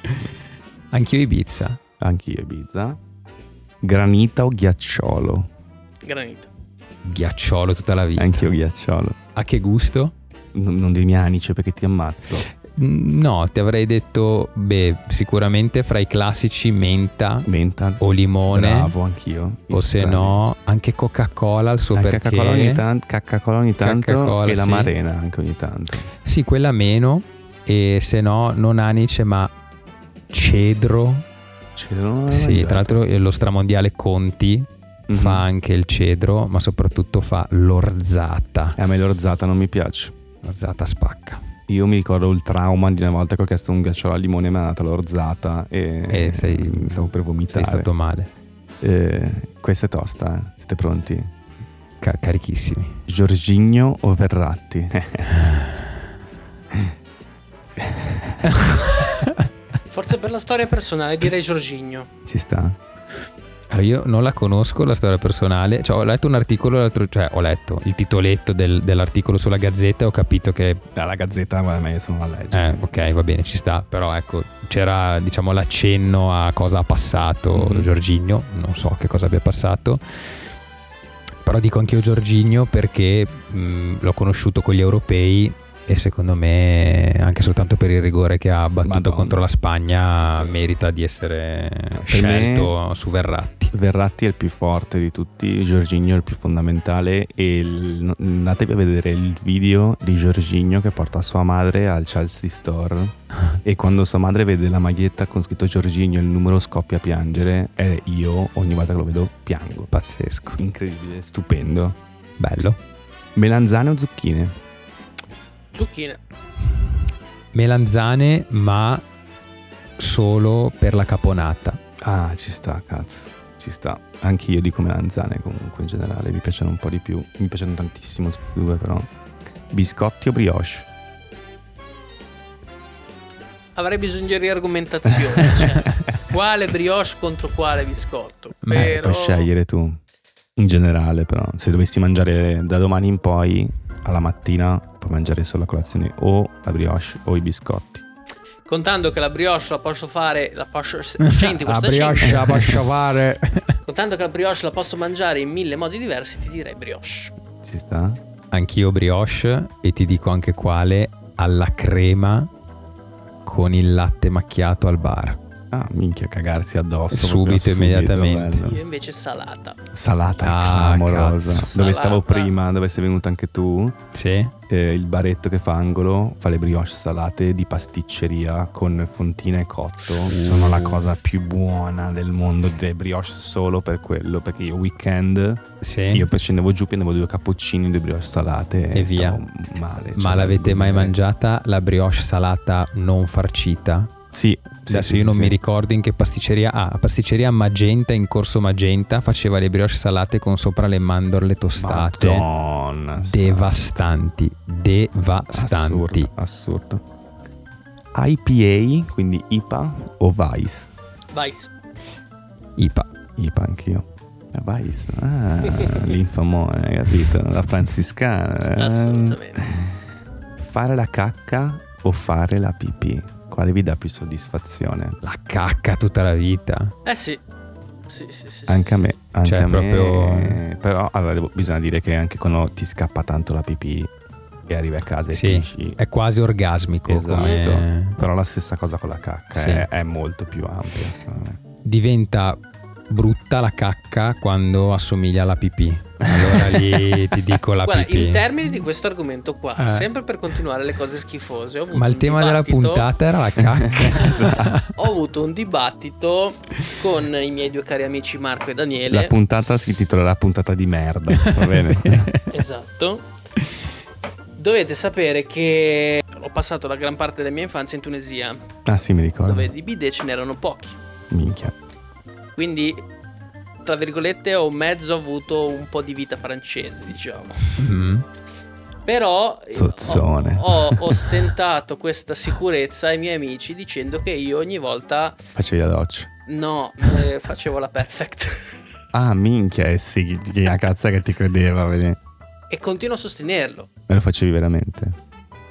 Anch'io Ibiza. Anch'io Ibiza. Granita o ghiacciolo? Granito. Ghiacciolo tutta la vita. Anch'io ghiacciolo. A che gusto? Non, non dirmi anice perché ti ammazzo. Mm, No, ti avrei detto, beh, sicuramente fra i classici menta Menta. o limone. Bravo, anch'io. O se no, anche Coca-Cola al suo perché. Coca-Cola ogni, tanto, Coca-Cola ogni tanto Coca-Cola, e la sì. Marena anche ogni tanto. Sì, quella meno. E se no, non anice, ma cedro. Ce l'ho Sì, tra l'altro eh, lo stramondiale Conti Mhm. fa anche il cedro, ma soprattutto fa l'orzata. E a me l'orzata non mi piace. L'orzata spacca. Io mi ricordo il trauma di una volta che ho chiesto un ghiacciolo al limone e mi ha dato l'orzata e Eh, sei- stavo per vomitare. Sei stato male. Eh, questa è tosta, eh. siete pronti? ca- carichissimi. Giorginio o Verratti? Forse per la storia personale direi Giorginio. Ci sta? Allora, io non la conosco la storia personale, cioè, ho letto un articolo, l'altro- cioè ho letto il titoletto del- dell'articolo sulla Gazzetta e ho capito che La gazzetta, guarda, ma io sono a leggere. Eh, ok, va bene, ci sta. Però ecco, c'era diciamo l'accenno a cosa ha passato Mhm. Giorginio. Non so che cosa abbia passato. Però dico anche io Giorginio perché mh, l'ho conosciuto con gli europei e secondo me anche soltanto per il rigore che ha battuto Madonna. contro la Spagna merita di essere scelto su Verratti. Verratti è il più forte di tutti, Giorginio è il più fondamentale e il- andatevi a vedere il video di Giorginio che porta sua madre al Chelsea Store e quando sua madre vede la maglietta con scritto Giorginio il numero scoppia a piangere e io ogni volta che lo vedo piango. Pazzesco. Incredibile, stupendo. Bello. Melanzane o zucchine? Zucchine. Melanzane ma solo per la caponata. Ah, ci sta, cazzo. Ci sta. Anche io dico melanzane comunque in generale, mi piacciono un po' di più. Mi piacciono tantissimo tutti e due però. Biscotti o brioche? Avrei bisogno di riargomentazione. cioè, quale brioche contro quale biscotto? Beh, Però... Puoi scegliere tu. In generale però, se dovessi mangiare da domani in poi, alla mattina, puoi mangiare solo la colazione o la brioche o i biscotti. Contando che la brioche la posso fare. La posso. Senti, La questa brioche scena- la posso fare. Contando che la brioche la posso mangiare in mille modi diversi, ti direi brioche. Ci sta? Anch'io brioche e ti dico anche quale alla crema con il latte macchiato al bar. Ah, minchia, cagarsi addosso. Subito, proprio immediatamente. bello. Io invece salata. Salata Ah, clamorosa. cazzo. Dove stavo Salata. prima, dove sei venuto anche tu, Sì? eh, il baretto che fa angolo fa le brioche salate di pasticceria con fontina e cotto. Sono la cosa più buona del mondo delle brioche solo per quello. Perché io weekend Sì. io poi scendevo giù, prendevo due cappuccini, due brioche salate e, E via. male. Ma cioè, l'avete mai mangiata la brioche salata non farcita? Sì. sì, Adesso sì, io non sì, mi sì. ricordo in che pasticceria. Ah, la pasticceria Magenta in corso Magenta faceva le brioche salate con sopra le mandorle tostate. Madonna. Devastanti, devastanti. Assurdo, assurdo. IPA, quindi IPA o Vice? Vice. IPA. IPA anch'io. Eh, Vice, ah, l'infamone, hai capito? La franciscana. eh. Assolutamente. Fare la cacca o fare la pipì? Quale vi dà più soddisfazione? La cacca tutta la vita. Eh sì. Sì, sì, sì. Anche a me, anche Cioè, a me. proprio- Però allora, devo- bisogna dire che anche quando ti scappa tanto la pipì e arrivi a casa e Sì, finisci È quasi orgasmico. Esatto. come- Però la stessa cosa con la cacca, Sì. è, è molto più ampia. secondo me. Diventa brutta la cacca quando assomiglia alla pipì. Allora lì ti dico la Guarda, pipì. in termini di questo argomento qua, Eh. sempre per continuare le cose schifose, ho avuto Ma il un tema della dibattito- puntata era la cacca. Esatto. Ho avuto un dibattito con i miei due cari amici Marco e Daniele. La puntata si intitolerà puntata di merda, va bene? Esatto. Dovete sapere che ho passato la gran parte della mia infanzia in Tunisia, Ah sì, mi ricordo. dove di bidet ce n'erano pochi. Minchia. Quindi, tra virgolette, ho mezzo avuto un po' di vita francese, diciamo. Mm. Però ho, ho ostentato questa sicurezza ai miei amici dicendo che io ogni volta Facevi la doccia. no, eh, facevo la perfect. Ah, minchia, eh sì, chi- chi la cazza che ti credeva, vedi? e continuo a sostenerlo. Me lo facevi veramente?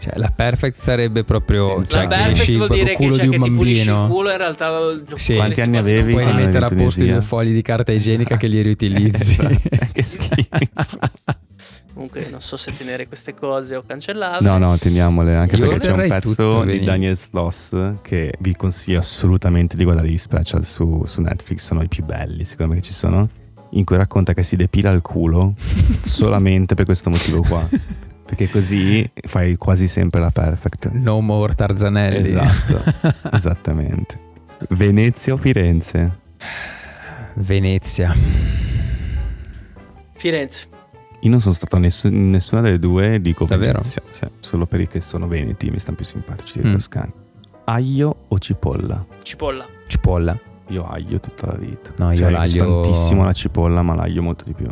Cioè, la perfect sarebbe proprio. La Cioè, la che perfect vuol dire che, culo cioè, di che un ti pulisci il bambino. culo in realtà Sì. Quanti anni avevi? Puoi fa. Ah, rimettere a posto due fogli di carta igienica che li riutilizzi. Che schifo. Comunque non so se tenere queste cose o cancellarle. No, no, teniamole anche Io perché c'è un pezzo tutto, di. Daniel Sloss che vi consiglio assolutamente di guardare gli special su, su Netflix, sono i più belli secondo me che ci sono, in cui racconta che si depila il culo solamente per questo motivo qua, perché così fai quasi sempre la perfect. No more Tarzanelli. Esatto, esattamente. Venezia o Firenze? Venezia. Firenze. Io non sono stato a nessu- in nessuna delle due, dico Davvero? Venezia, sì, solo perché sono veneti, mi stanno più simpatici dei Mm. toscani. Aglio o cipolla? Cipolla. Cipolla. Io aglio tutta la vita. No, io Cioè, l'aglio- tantissimo la cipolla, ma l'aglio molto di più.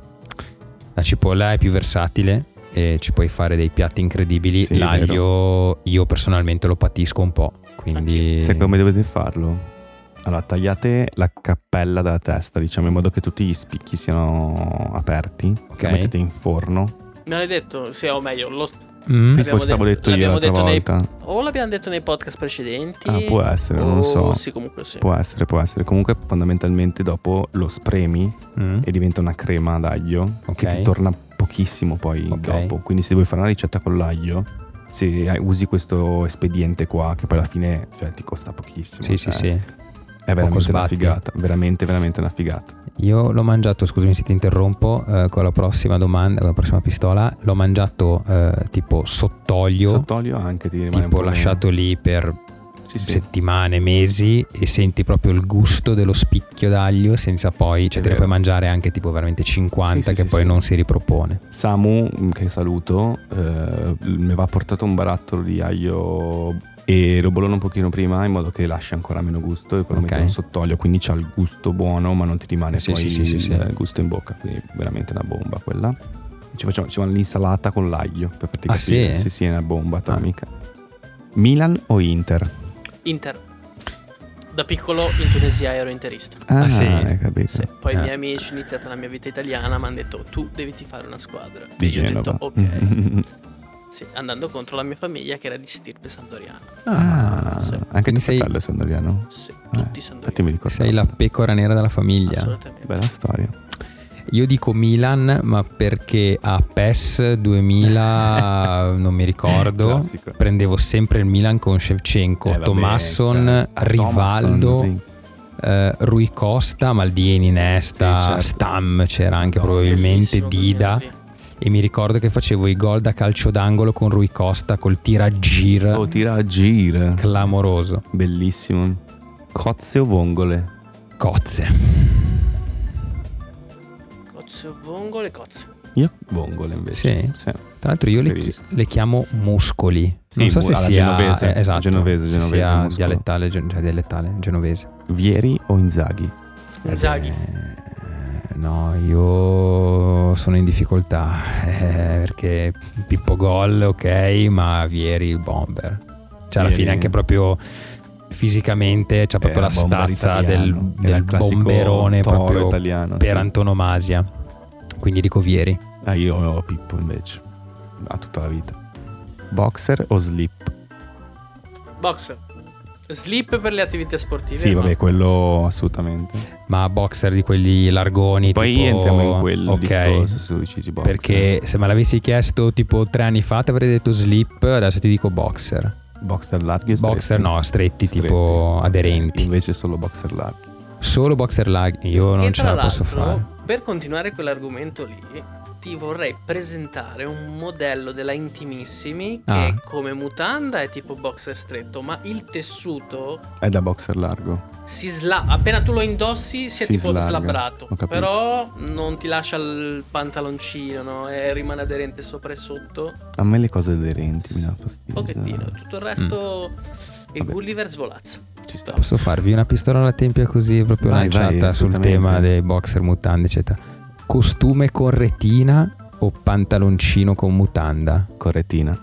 La cipolla è più versatile e ci puoi fare dei piatti incredibili. Sì, L'aglio io personalmente lo patisco un po', quindi... Sai come dovete farlo? Allora, tagliate la cappella della testa, diciamo, in modo che tutti gli spicchi siano aperti. Ok. Lo mettete in forno. Me l'hai detto, sì, o meglio, lo, Mm? Questo l'avevo de- detto io l'altra detto nei- volta. o l'abbiamo detto nei podcast precedenti. Ah, può essere, non o- so. Sì, comunque sì. Può essere, può essere. Comunque, fondamentalmente, dopo lo spremi Mm? e diventa una crema d'aglio Ok. che ti torna pochissimo poi Ok. dopo. Quindi, se vuoi fare una ricetta con l'aglio, se usi questo espediente qua, che poi alla fine cioè, ti costa pochissimo. Sì, sì, cioè, sì. È veramente una figata. Veramente, veramente una figata. Io l'ho mangiato, scusami se ti interrompo, eh, con la prossima domanda, con la prossima pistola. L'ho mangiato eh, tipo sott'olio, Sott'olio anche ti rimane tipo po' lasciato lì per Sì, sì. settimane, mesi e senti proprio il gusto dello spicchio d'aglio senza poi, cioè te ne puoi mangiare anche tipo veramente 50 Sì, sì, che poi non si ripropone. Samu, che saluto, eh, mi aveva portato un barattolo di aglio e lo bollono un pochino prima in modo che lasci ancora meno gusto e poi lo Ok. mettono sott'olio, quindi c'ha il gusto buono ma non ti rimane Sì, poi sì, sì, il sì. eh, gusto in bocca, quindi veramente una bomba quella. Ci facciamo, ci facciamo l'insalata con l'aglio per farti Ah, capire. sì? Sì, sì, è una bomba Ah. atomica. Milan o Inter? Inter. Da piccolo in Tunisia ero interista. Ah, sì? hai capito. Sì. Poi Ah. i miei amici, iniziata la mia vita italiana, mi hanno detto tu devi fare una squadra. Di E io ho Genova. detto ok. Sì, andando contro la mia famiglia che era di stirpe sandoriana. Ah, Sì. anche Quindi sei- fratello è sandoriano? Sì, Eh, tutti Infatti sandoriani. mi ricordo. Sei la pecora nera della famiglia. Assolutamente. Bella storia. Io dico Milan, ma perché a PES 2000 non mi ricordo. Classico. Prendevo sempre il Milan con Shevchenko, Eh, Tomasson, cioè, Rivaldo, Thomasson, eh, Rui Costa, Maldini, Nesta, Sì, certo. Stam c'era anche No, probabilmente, Dida. E mi ricordo che facevo i gol da calcio d'angolo con Rui Costa col tiragir Oh, tira a clamoroso. Bellissimo. Cozze o vongole? Cozze. Cozze o vongole, cozze. Io vongole invece. Sì? Tra l'altro io le, chi- le chiamo muscoli. Non Sì, so se sia genovese. eh, esatto, Genovese, se genovese, sia dialettale, gen- cioè dialettale, genovese. Vieri o Inzaghi? Inzaghi. Eh, no, io sono in difficoltà eh, perché Pippo Gol, ok, ma Vieri il bomber. Cioè alla Vieri- fine anche proprio fisicamente c'ha proprio la stazza del, italiano. Del classico bomberone proprio italiano. per sì. antonomasia. Quindi dico Vieri. Ah, io ho Pippo invece. A tutta la vita. Boxer o slip? Boxer. Slip per le attività sportive. Sì, vabbè, quello assolutamente. Ma boxer di quelli largoni. Poi tipo- entriamo in quel ok. discorso. Perché se me l'avessi chiesto tipo tre anni fa ti avrei detto slip, adesso ti dico boxer. Boxer larghi o stretti? Boxer no, stretti, Stretti. tipo aderenti. Invece solo boxer larghi. Solo boxer lag, io Che non ce la posso fare. Per continuare quell'argomento lì, ti vorrei presentare un modello della Intimissimi che Ah. come mutanda è tipo boxer stretto, ma il tessuto È da boxer largo. si sla... appena tu lo indossi si è Si tipo slarga, slabrato. Però non ti lascia il pantaloncino, no? E rimane aderente sopra e sotto. A me le cose aderenti mi danno Un fastidio. pochettino. Tutto il resto. E Vabbè. Gulliver svolazza. Ci sta. Posso farvi una pistola alla tempia così proprio Vai, lanciata vai, sul tema dei boxer mutande eccetera. Costume con retina o pantaloncino con mutanda? Correttina.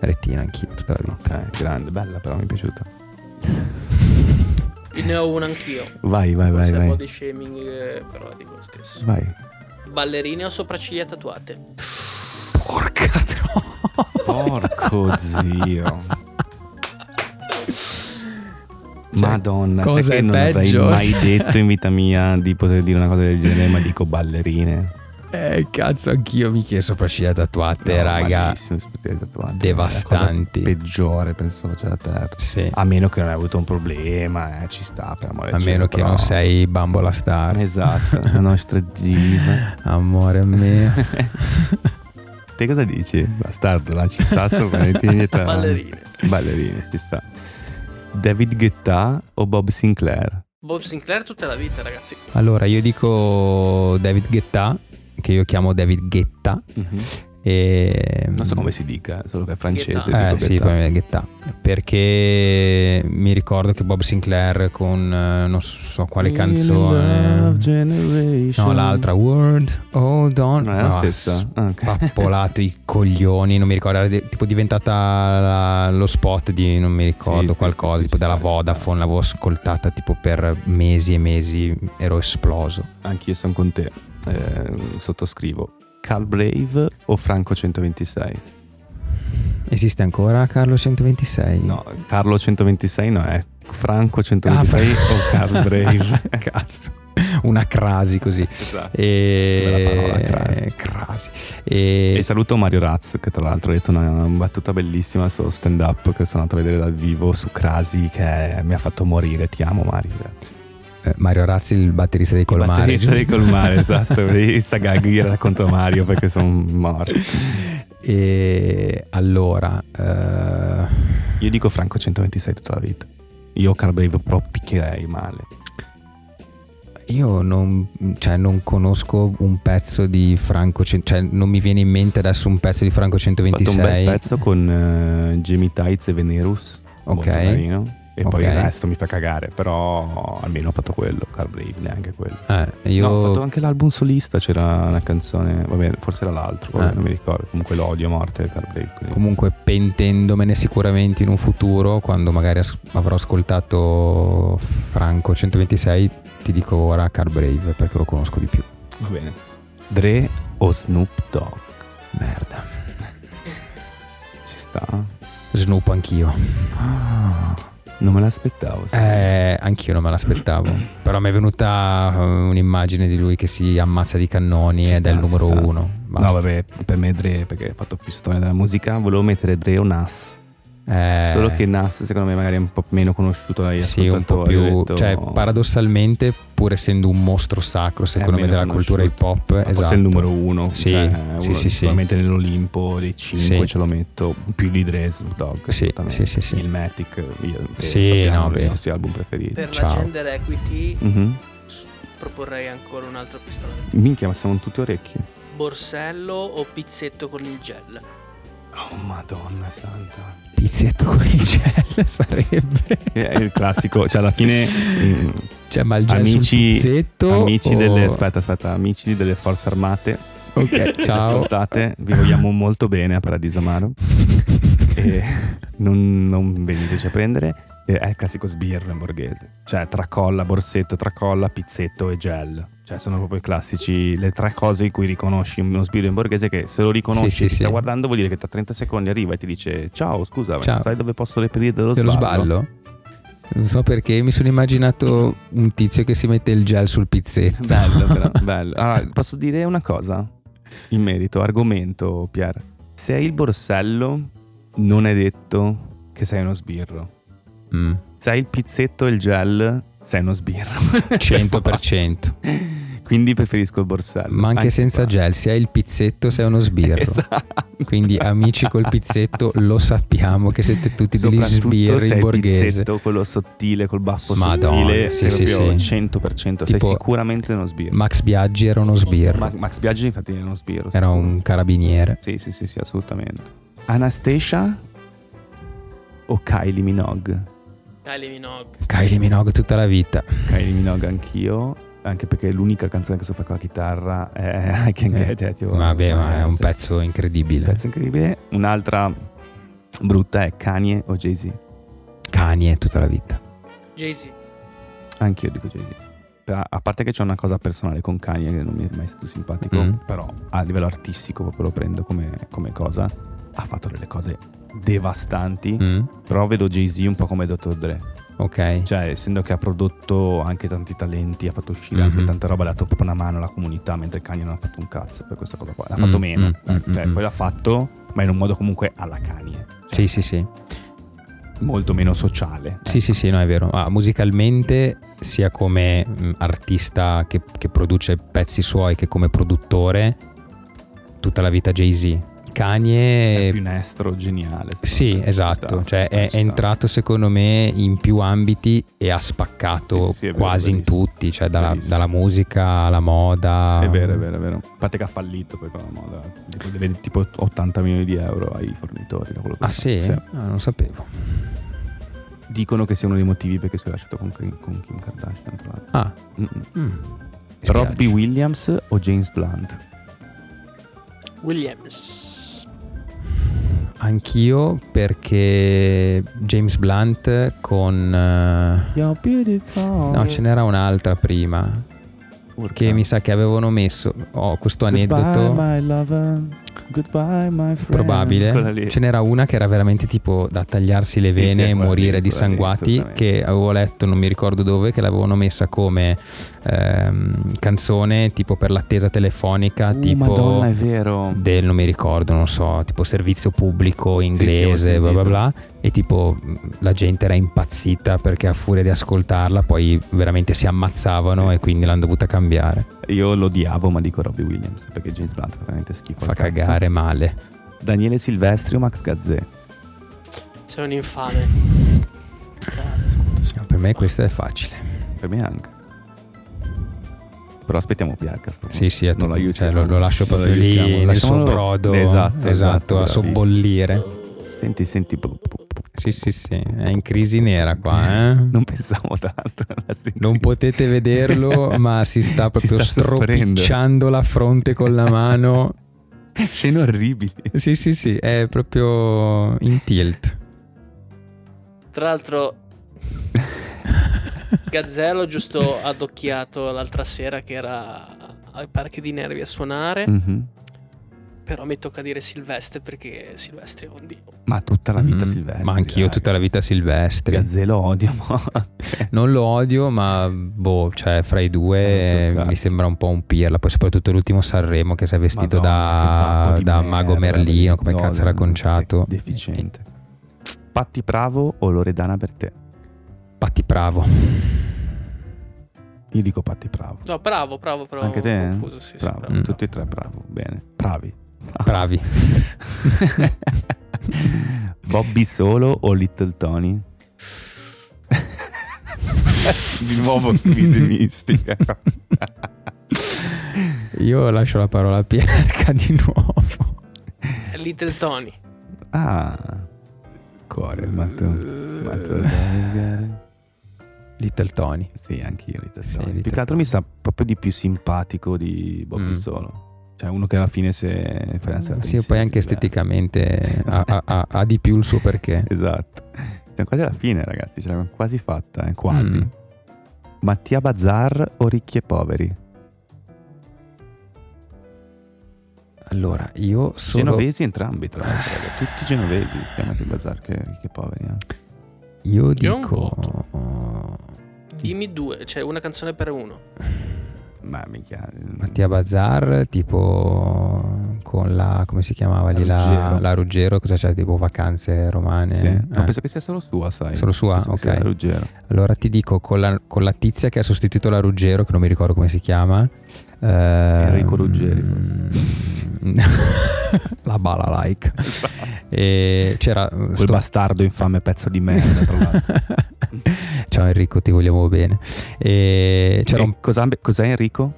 Retina anch'io tutta la vita. Ok, grande, bella però, mi è piaciuta. E ne ho una anch'io. Vai, vai, vai, Forse è vai. body shaming, eh, però la dico lo stesso. Vai. Ballerine o sopracciglia tatuate? Porca troppo. Porco zio. Cioè, Madonna, cosa sai che non avrei peggio? mai detto in vita mia di poter dire una cosa del genere, ma dico ballerine. Eh, cazzo, anch'io mi chiedo sopracciglia tatuate, No, raga. tatuate. devastanti. Peggiore, penso, faccia da terra. Sì. A meno che non hai avuto un problema, eh, ci sta per amore A cielo, meno che però- non sei bambola star. Esatto, la nostra diva. Amore mio. Te cosa dici? Bastardo, la ci sa sopra metti indietro. Ballerine. Ballerine, ci sta. David Guetta o Bob Sinclair? Bob Sinclair tutta la vita, ragazzi. Allora, io dico David Guetta, che io chiamo David Guetta, E, Non so come si dica, solo che è francese. Eh sì, Gaetà. Perché mi ricordo che Bob Sinclair con eh, non so quale canzone. No, l'altra World Hold On. Non è la No, stessa? Ah, ok. Pappolato i coglioni, non mi ricordo, era tipo diventata la- lo spot di non mi ricordo Sì, qualcosa, sì, tipo sì, Vodafone, l'avevo ascoltata tipo per mesi e mesi, ero esploso. Anch'io sono con te. Eh, sottoscrivo. Carl Brave o Franco 126? Esiste ancora Carlo 126? No, Carlo 126 no, è Franco 126 Ah, o Carl Brave. Cazzo. Una crasi così. esatto. E... Parola, crasi. crasi. E... E saluto Mario Raz che tra l'altro ha detto una battuta bellissima suo stand up che sono andato a vedere dal vivo su Crasi che mi ha fatto morire. Ti amo Mario, grazie. Eh, Mario Razzi, il batterista dei Colmari. Batterista di giusto? Colmare, esatto. Questa gag io racconto a Mario perché sono morto. E allora, eh, Io dico Franco 126 tutta la vita. Io Carl Brave però picchierei male. io non, cioè, non conosco un pezzo di Franco, cioè non mi viene in mente adesso un pezzo di Franco Ho fatto un 126. bel pezzo con eh, Jamie Tights e Venerus. Ok. E poi Ok. il resto mi fa cagare, però almeno ho fatto quello, Carl Brave, neanche quello. Eh, io No, ho fatto anche l'album solista, c'era una canzone, vabbè, forse era l'altro, vabbè, Eh. non mi ricordo. Comunque l'odio a morte Carl Brave. quindi- comunque pentendomene sicuramente in un futuro, quando magari as- avrò ascoltato Franco 126, ti dico ora Car Brave perché lo conosco di più. Va bene. Dre o Snoop Dogg? Merda. Ci sta? Snoop anch'io. Ah, non me l'aspettavo. sai. Eh, anch'io non me l'aspettavo. Però mi è venuta eh, un'immagine di lui che si ammazza di cannoni Ci ed sta, è il numero uno. No, Basta. vabbè, per me Dre perché ha fatto più storia della musica. Volevo mettere Dre o Nas. Eh, Solo che Nas secondo me magari è un po' meno conosciuto dagli sì, un po' più. detto- Cioè, paradossalmente, pur essendo un mostro sacro, secondo me, della cultura hip hop, esatto. Forse è il numero uno. Sì, cioè, sì, uno- sì, sì. Sicuramente nell'Olimpo dei 5 Sì. ce lo metto. Più di Dre Snoop Dogg. Sì, sì, sì, sì. Il Matic, io, te, Sì, sappiamo no, i nostri album preferiti. Per Ciao. la gender equity Mhm. s- proporrei ancora un altro pistola. Minchia, ma siamo tutti orecchi. Borsello o pizzetto con il gel? Oh, madonna santa. Pizzetto con il gel sarebbe. È il classico, cioè alla fine mm, Cioè, ma il gel Amici- sul pizzetto amici o- delle aspetta, aspetta, amici delle forze armate. Ok, ciao. ascoltate, vi vogliamo molto bene a Paradiso Amaro. e non, non veniteci a prendere. È il classico sbirro in borghese. Cioè tracolla, borsetto, tracolla, pizzetto e gel. Cioè sono proprio i classici, le tre cose in cui riconosci uno sbirro in borghese che se lo riconosci Sì, sì, ti sta sì. guardando vuol dire che tra 30 secondi arriva e ti dice ciao scusa, ma Ciao. sai dove posso reperire dello, Dello sballo? sballo? Non so perché mi sono immaginato un tizio che si mette il gel sul pizzetto. Bello, però, bello. Allora, posso dire una cosa in merito, argomento, Pier. Se hai il borsello, non è detto che sei uno sbirro. Mm, Se hai il pizzetto e il gel, sei uno sbirro. 100%. Quindi preferisco il borsello. Ma anche senza qua. gel, se hai il pizzetto sei uno sbirro. Esatto. Quindi amici col pizzetto lo sappiamo che siete tutti degli sbirri se hai il borghese. pizzetto, quello sottile, col baffo Madonna, sottile, sì, sei sì, sì. 100%. sei Tipo- sicuramente uno sbirro. Max Biaggi era uno sbirro. Ma- Max Biaggi infatti è uno sbirro. Era un carabiniere. Sì, sì, sì, sì, assolutamente. Anastasia o Kylie Minogue? Kylie Minogue. Kylie Minogue tutta la vita. Kylie Minogue anch'io, anche perché l'unica canzone che so fare con la chitarra è I Can Eh, Get You. Vabbè, ma è un Un pezzo incredibile. pezzo incredibile. Un'altra brutta è Kanye o Jay-Z. Kanye tutta la vita. Jay-Z. Anch'io dico Jay-Z. A parte che c'è una cosa personale con Kanye che non mi è mai stato simpatico, Mm. però a livello artistico proprio lo prendo come, come cosa. Ha fatto delle cose devastanti, Mm, però vedo Jay-Z un po' come Dr. Dre. Ok. Cioè, essendo che ha prodotto anche tanti talenti, ha fatto uscire Mhm. anche tanta roba, ha dato proprio una mano alla comunità, mentre Kanye non ha fatto un cazzo per questa cosa qua. L'ha fatto Mm, meno. mm, mm, Cioè, mm. poi l'ha fatto, ma in un modo comunque alla Kanye. Sì, Cioè, sì, sì. Molto meno sociale. Sì, sì, sì, no, è vero. Ah, musicalmente, sia come mm, artista che, che produce pezzi suoi che come produttore, tutta la vita Jay-Z. Kanye È più nestro, geniale. Sì, me. Esatto, sta, cioè ci sta, è, sta. entrato secondo me in più ambiti e ha spaccato Sì, sì, sì, è vero, quasi in tutti, cioè dalla, dalla musica alla moda. È vero, è vero, è vero. A parte che ha fallito poi con la moda. Tipo, deve tipo 80 milioni di euro ai fornitori. Da quello che Ah so. sì? Ah, non sapevo. Dicono che sia uno dei motivi perché si è lasciato con, Kim- con Kim Kardashian. Tra l'altro. Ah, mm. Mi Robbie. Williams o James Blunt? Williams. Anch'io perché James Blunt con... eh. No, ce n'era un'altra prima Urca. che mi sa che avevano messo... Oh, questo aneddoto... Goodbye, my friend. Probabile. Ce n'era una che era veramente tipo da tagliarsi le Sì, vene sì, e quella morire lì, quella lì, dissanguati. che avevo letto, non mi ricordo dove, che l'avevano messa come ehm, canzone tipo per l'attesa telefonica. Uh, tipo Madonna, è vero. del non mi ricordo, non so, tipo servizio pubblico sì, inglese, bla bla sentito. bla. E tipo mh, la gente era impazzita perché a furia di ascoltarla poi veramente si ammazzavano Sì. e quindi l'hanno dovuta cambiare. Io lo odiavo, ma dico Robbie Williams perché James Blunt fa veramente schifo. Fa cagare male. Daniele Silvestri o Max Gazzè? Sei un infame. Cazzo, No, per me questo è facile. Per me anche. Però aspettiamo Piarca. sto Sì, sì, è non lo cioè, lo, lo lascio Non lo proprio lì nel suo brodo. Esatto, esatto, a bravissimo. sobbollire. Senti, senti. Sì, sì, sì, è in crisi nera qua, eh? Non pensavo tanto. sta Non potete vederlo, ma si sta proprio sta soffrendo. stropicciando la fronte con la mano. Scene orribili. Sì, sì, sì, è proprio in tilt. Tra l'altro, Gazzello giusto addocchiato l'altra sera che era ai parchi di Nervi a suonare. Mhm. Però mi tocca dire Silvestre perché Silvestri è un dio. Ma tutta la vita Mm, Silvestri. Ma anch'io raga. tutta la vita Silvestri. Gazzè lo odio. ma- Non lo odio, ma boh, cioè fra i due Eh, eh, mi sembra un po' un pirla. Poi soprattutto l'ultimo Sanremo che si è vestito Madonna, da, da merda, mago Merlino, come no, cazzo era conciato. Deficiente. Patti Bravo o Loredana per te? Patti Bravo. Io dico Patti Bravo. No, bravo, bravo, bravo. Anche te? Confuso, sì, sì, bravo. bravo. Mm. Tutti e tre bravo. Bene. Bravi. Bravi. Bobby solo o Little Tony? Di nuovo crisi mistica. Io lascio la parola a Pierca di nuovo. Little Tony. Ah. Cuore, matto. matto da legare. Little Tony. Sì, anch'io Little Sì, Tony. Little Più che altro mi sta proprio di più simpatico di Bobby Mm. solo. Cioè uno che alla fine se fai una serata Sì, insieme, poi anche esteticamente ha, ha- ha- di più il suo perché. Esatto. Siamo quasi alla fine, ragazzi. Ce l'abbiamo quasi fatta, eh, quasi. Mm. Mattia Bazzar o Ricchi e Poveri? Allora, io sono... Genovesi entrambi, tra l'altro. raga. Tutti genovesi, sia Mattia Bazzar che Ricchi e Poveri. eh. Io Io dico... Dimmi due, cioè una canzone per uno. Ma minchia. Mattia Bazar, tipo con la... come si chiamava lì? La La, Ruggero. la Ruggero, cosa c'è? Tipo vacanze romane? Sì. Eh. No, penso che sia solo sua, sai. Solo sua? Penso Ok. la Ruggero. Allora ti dico con la, con la tizia che ha sostituito la Ruggero, che non mi ricordo come si chiama. eh, Enrico Ruggeri, la bala like. E c'era... Quel sto- bastardo infame pezzo di merda, tra l'altro. Ciao Enrico, ti vogliamo bene. E c'era E un... cos'ha, cos'è Enrico?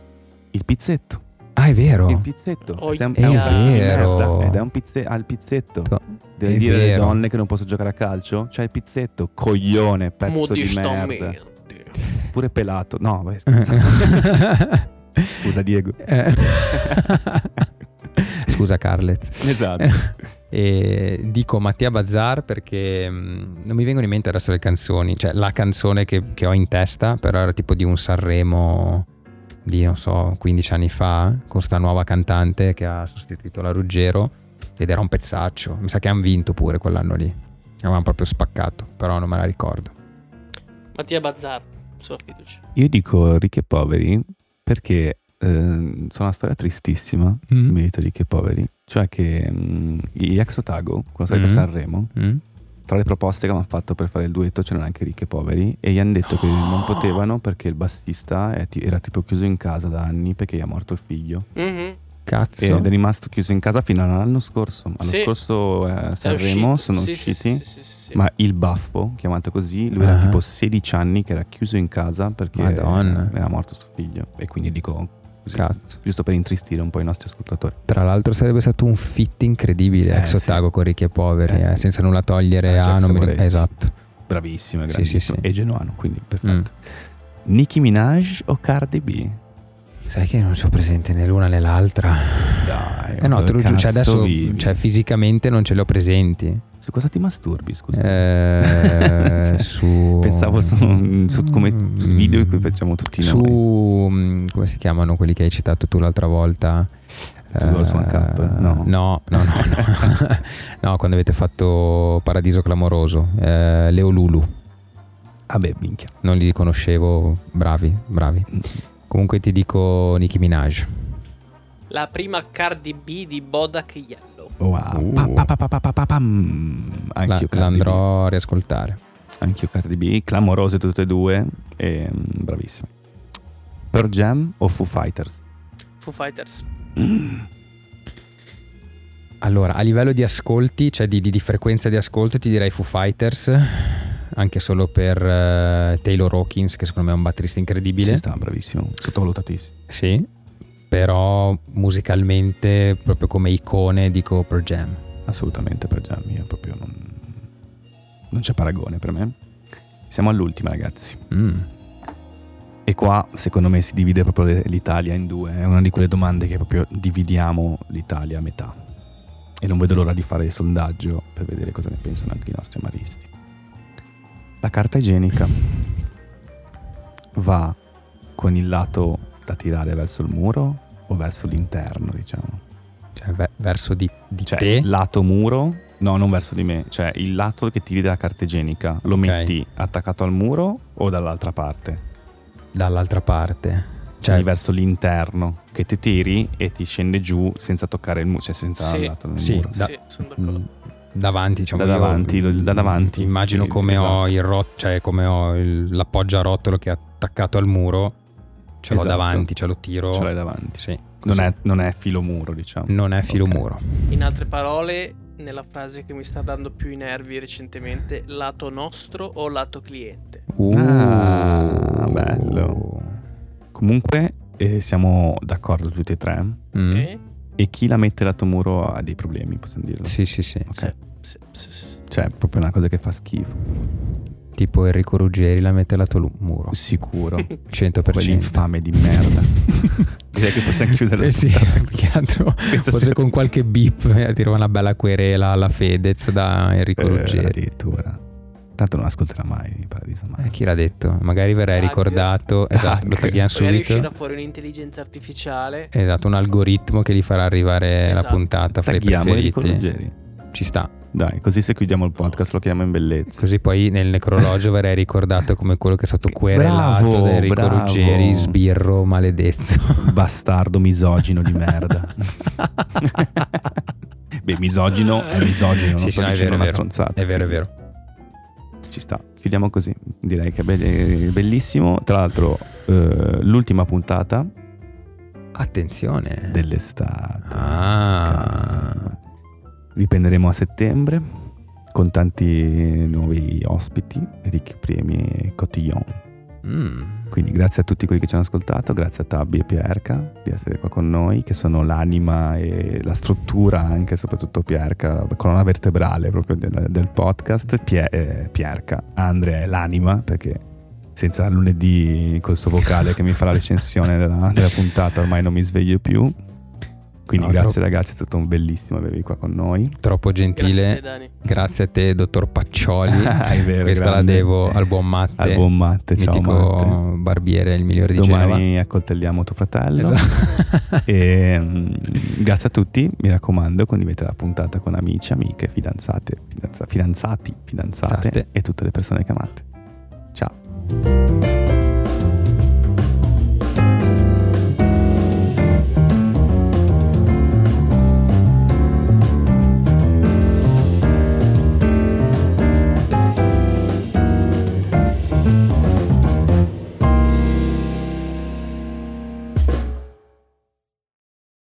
Il pizzetto. Ah, è vero. Il pizzetto. Oh, è è un pezzo di vero. merda. Ed è un pizze- ha il pizzetto. To- Devi è dire alle donne che non posso giocare a calcio? C'è il pizzetto. Coglione, pezzo di merda. Pure pelato. No, vai, scusa. Scusa Diego. Eh. Scusa Carlez. Esatto. E dico Mattia Bazzar perché mh, non mi vengono in mente adesso le canzoni, cioè la canzone che, che ho in testa, però era tipo di un Sanremo di non so 15 anni fa con sta nuova cantante che ha sostituito la Ruggero ed era un pezzaccio, mi sa che hanno vinto pure quell'anno lì, avevano proprio spaccato, però non me la ricordo. Mattia Bazzar, sulla fiducia. Io dico ricchi e poveri perché eh, sono una storia tristissima Mm. merito ai ricchi e poveri. Cioè che mm, gli ex Otago, quando sono Mm. a Sanremo, Mm? tra le proposte che mi hanno fatto per fare il duetto c'erano anche ricchi e poveri e gli hanno detto che non potevano perché il bassista era tipo chiuso in casa da anni perché gli è morto il figlio Mhm. Cazzo. ed è rimasto chiuso in casa fino all'anno scorso. L'anno Sì. scorso eh, Sanremo uscito. sono Sì, usciti. sì, sì, sì, sì. Ma il baffo, chiamato così, lui era Ah. tipo 16 anni che era chiuso in casa perché Madonna. era morto suo figlio. E quindi dico così, Cazzo. giusto per intristire un po' i nostri ascoltatori. Tra l'altro sarebbe stato un fit incredibile Eh, ex Ottago con ricchi e poveri, Eh, eh, sì. senza nulla togliere Eh, a... Jack non mi- Savoretti. Esatto. Bravissimo, è Sì, sì, sì. E genuano, quindi perfetto. Mm. Nicki Minaj o Cardi B? Sai che non sono presente né l'una né l'altra. Dai, Eh no, te lo giuro, cioè adesso cioè, fisicamente non ce li ho presenti. Su cosa ti masturbi, scusa? Eh, Cioè, su... Pensavo su, su come su video in cui facciamo tutti Su... noi. mm, come si chiamano quelli che hai citato tu l'altra volta? Two Girls, One Cup? No. No, no, no. No, No, quando avete fatto Paradiso Clamoroso. Eh, Leo Lulu. Vabbè, minchia. Non li conoscevo. Bravi, bravi. Comunque ti dico Nicki Minaj. La prima Cardi B di Bodak Yellow. Wow. Uh. Pa, pa, pa. La- Anch'io Cardi B. l'andrò a riascoltare. Anch'io Cardi B. Clamorose tutte e due. E, mm, bravissime. Per Jam o Foo Fighters? Foo Fighters. Allora, a livello di ascolti, cioè di, di- di frequenza di ascolto, ti direi Foo Fighters, anche solo per eh, Taylor Hawkins, che secondo me è un batterista incredibile. Ci sta, bravissimo. Sottovalutatissimo. Sì, però musicalmente, proprio come icone, dico per Jam. Assolutamente per Jam. Io proprio non, non c'è paragone per me. Siamo all'ultima, ragazzi. Mm. E qua, secondo me, si divide proprio l'Italia in due. È una di quelle domande che proprio dividiamo l'Italia a metà. E non vedo l'ora di fare il sondaggio per vedere cosa ne pensano anche i nostri amaristi. La carta igienica va con il lato da tirare verso il muro o verso l'interno, diciamo. Cioè, ve- verso di, di Cioè, te. lato muro, no, non verso di me, cioè il lato che tiri della carta igienica, lo Ok. metti attaccato al muro o dall'altra parte? dall'altra parte. Cioè Cioè, verso l'interno, che ti tiri e ti scende giù senza toccare il muro, cioè senza Sì, il lato del sì, muro. Da- sì, sono d'accordo. mm, davanti, diciamo, Da io, davanti, lo- da davanti. Immagino come ho esatto. il rot, cioè come ho il- l'appoggio a rotolo che è attaccato al muro. Ce l'ho Esatto. davanti, ce lo tiro. Ce l'hai davanti. Sì, Non è, non è filo muro, diciamo. Non è filo Ok. muro. In altre parole, nella frase che mi sta dando più i nervi recentemente, lato nostro o lato cliente? Uh, Ah, bello. Comunque eh, siamo d'accordo tutti e tre. Mm. Ok? E chi la mette lato muro ha dei problemi, possiamo dirlo. Sì, sì, sì. Ok. Sì, sì, sì. Cioè, è proprio una cosa che fa schifo. Tipo Enrico Ruggeri la mette lato lu- muro. Sicuro. 100%. Quell'infame di merda. Direi che possiamo chiudere Eh sì, più che altro forse sera. con qualche beep eh, tiro una bella querela alla Fedez da Enrico Eh, Ruggeri. addirittura. Tanto non ascolterà mai il Paradiso Eh, Mai. chi l'ha detto? Magari verrai Tag. ricordato. Tag. Esatto, lo tagliamo subito. fuori un'intelligenza artificiale. Esatto, un algoritmo che gli farà arrivare la Esatto. puntata fra i Tagghiamo Enrico preferiti. Ruggeri. Ci sta. Dai, così se chiudiamo il podcast lo chiamiamo in bellezza. Così poi nel necrologio verrai ricordato come quello che è stato querelato Bravo, da Enrico bravo. Ruggeri, sbirro maledetto. Bastardo misogino di merda. Beh, misogino è misogino, non Sì, sto no, è dicendo vero, è una vero. stronzata. È vero, è vero. Ci sta. Chiudiamo così. Direi che è be- bellissimo. Tra l'altro, eh, l'ultima puntata Attenzione. dell'estate. Ah. Riprenderemo a settembre con tanti nuovi ospiti, ricchi premi e cotillon. Mm. Quindi grazie a tutti quelli che ci hanno ascoltato, grazie a Tabby e Pierca di essere qua con noi, che sono l'anima e la struttura anche, soprattutto Pierca, la colonna vertebrale proprio del, del podcast. Pie- eh, Pierca, Andrea è l'anima, perché senza lunedì col suo vocale che mi fa la recensione della, della puntata ormai non mi sveglio più. Quindi No, grazie troppo- ragazzi, è stato un bellissimo avervi qua con noi. Troppo Grazie a te, gentile. Dani. Grazie a te, dottor Paccioli. Ah, è vero, Questa grande. la devo al buon Matte. Al buon Matte, ciao mitico Matte. barbiere, il migliore di Genova. Domani accoltelliamo tuo fratello. Esatto. E mm, grazie a tutti, mi raccomando, condividete la puntata con amici, amiche, fidanzate, fidanza- fidanzati, fidanzate Fidanzate. e tutte le persone che amate. Ciao.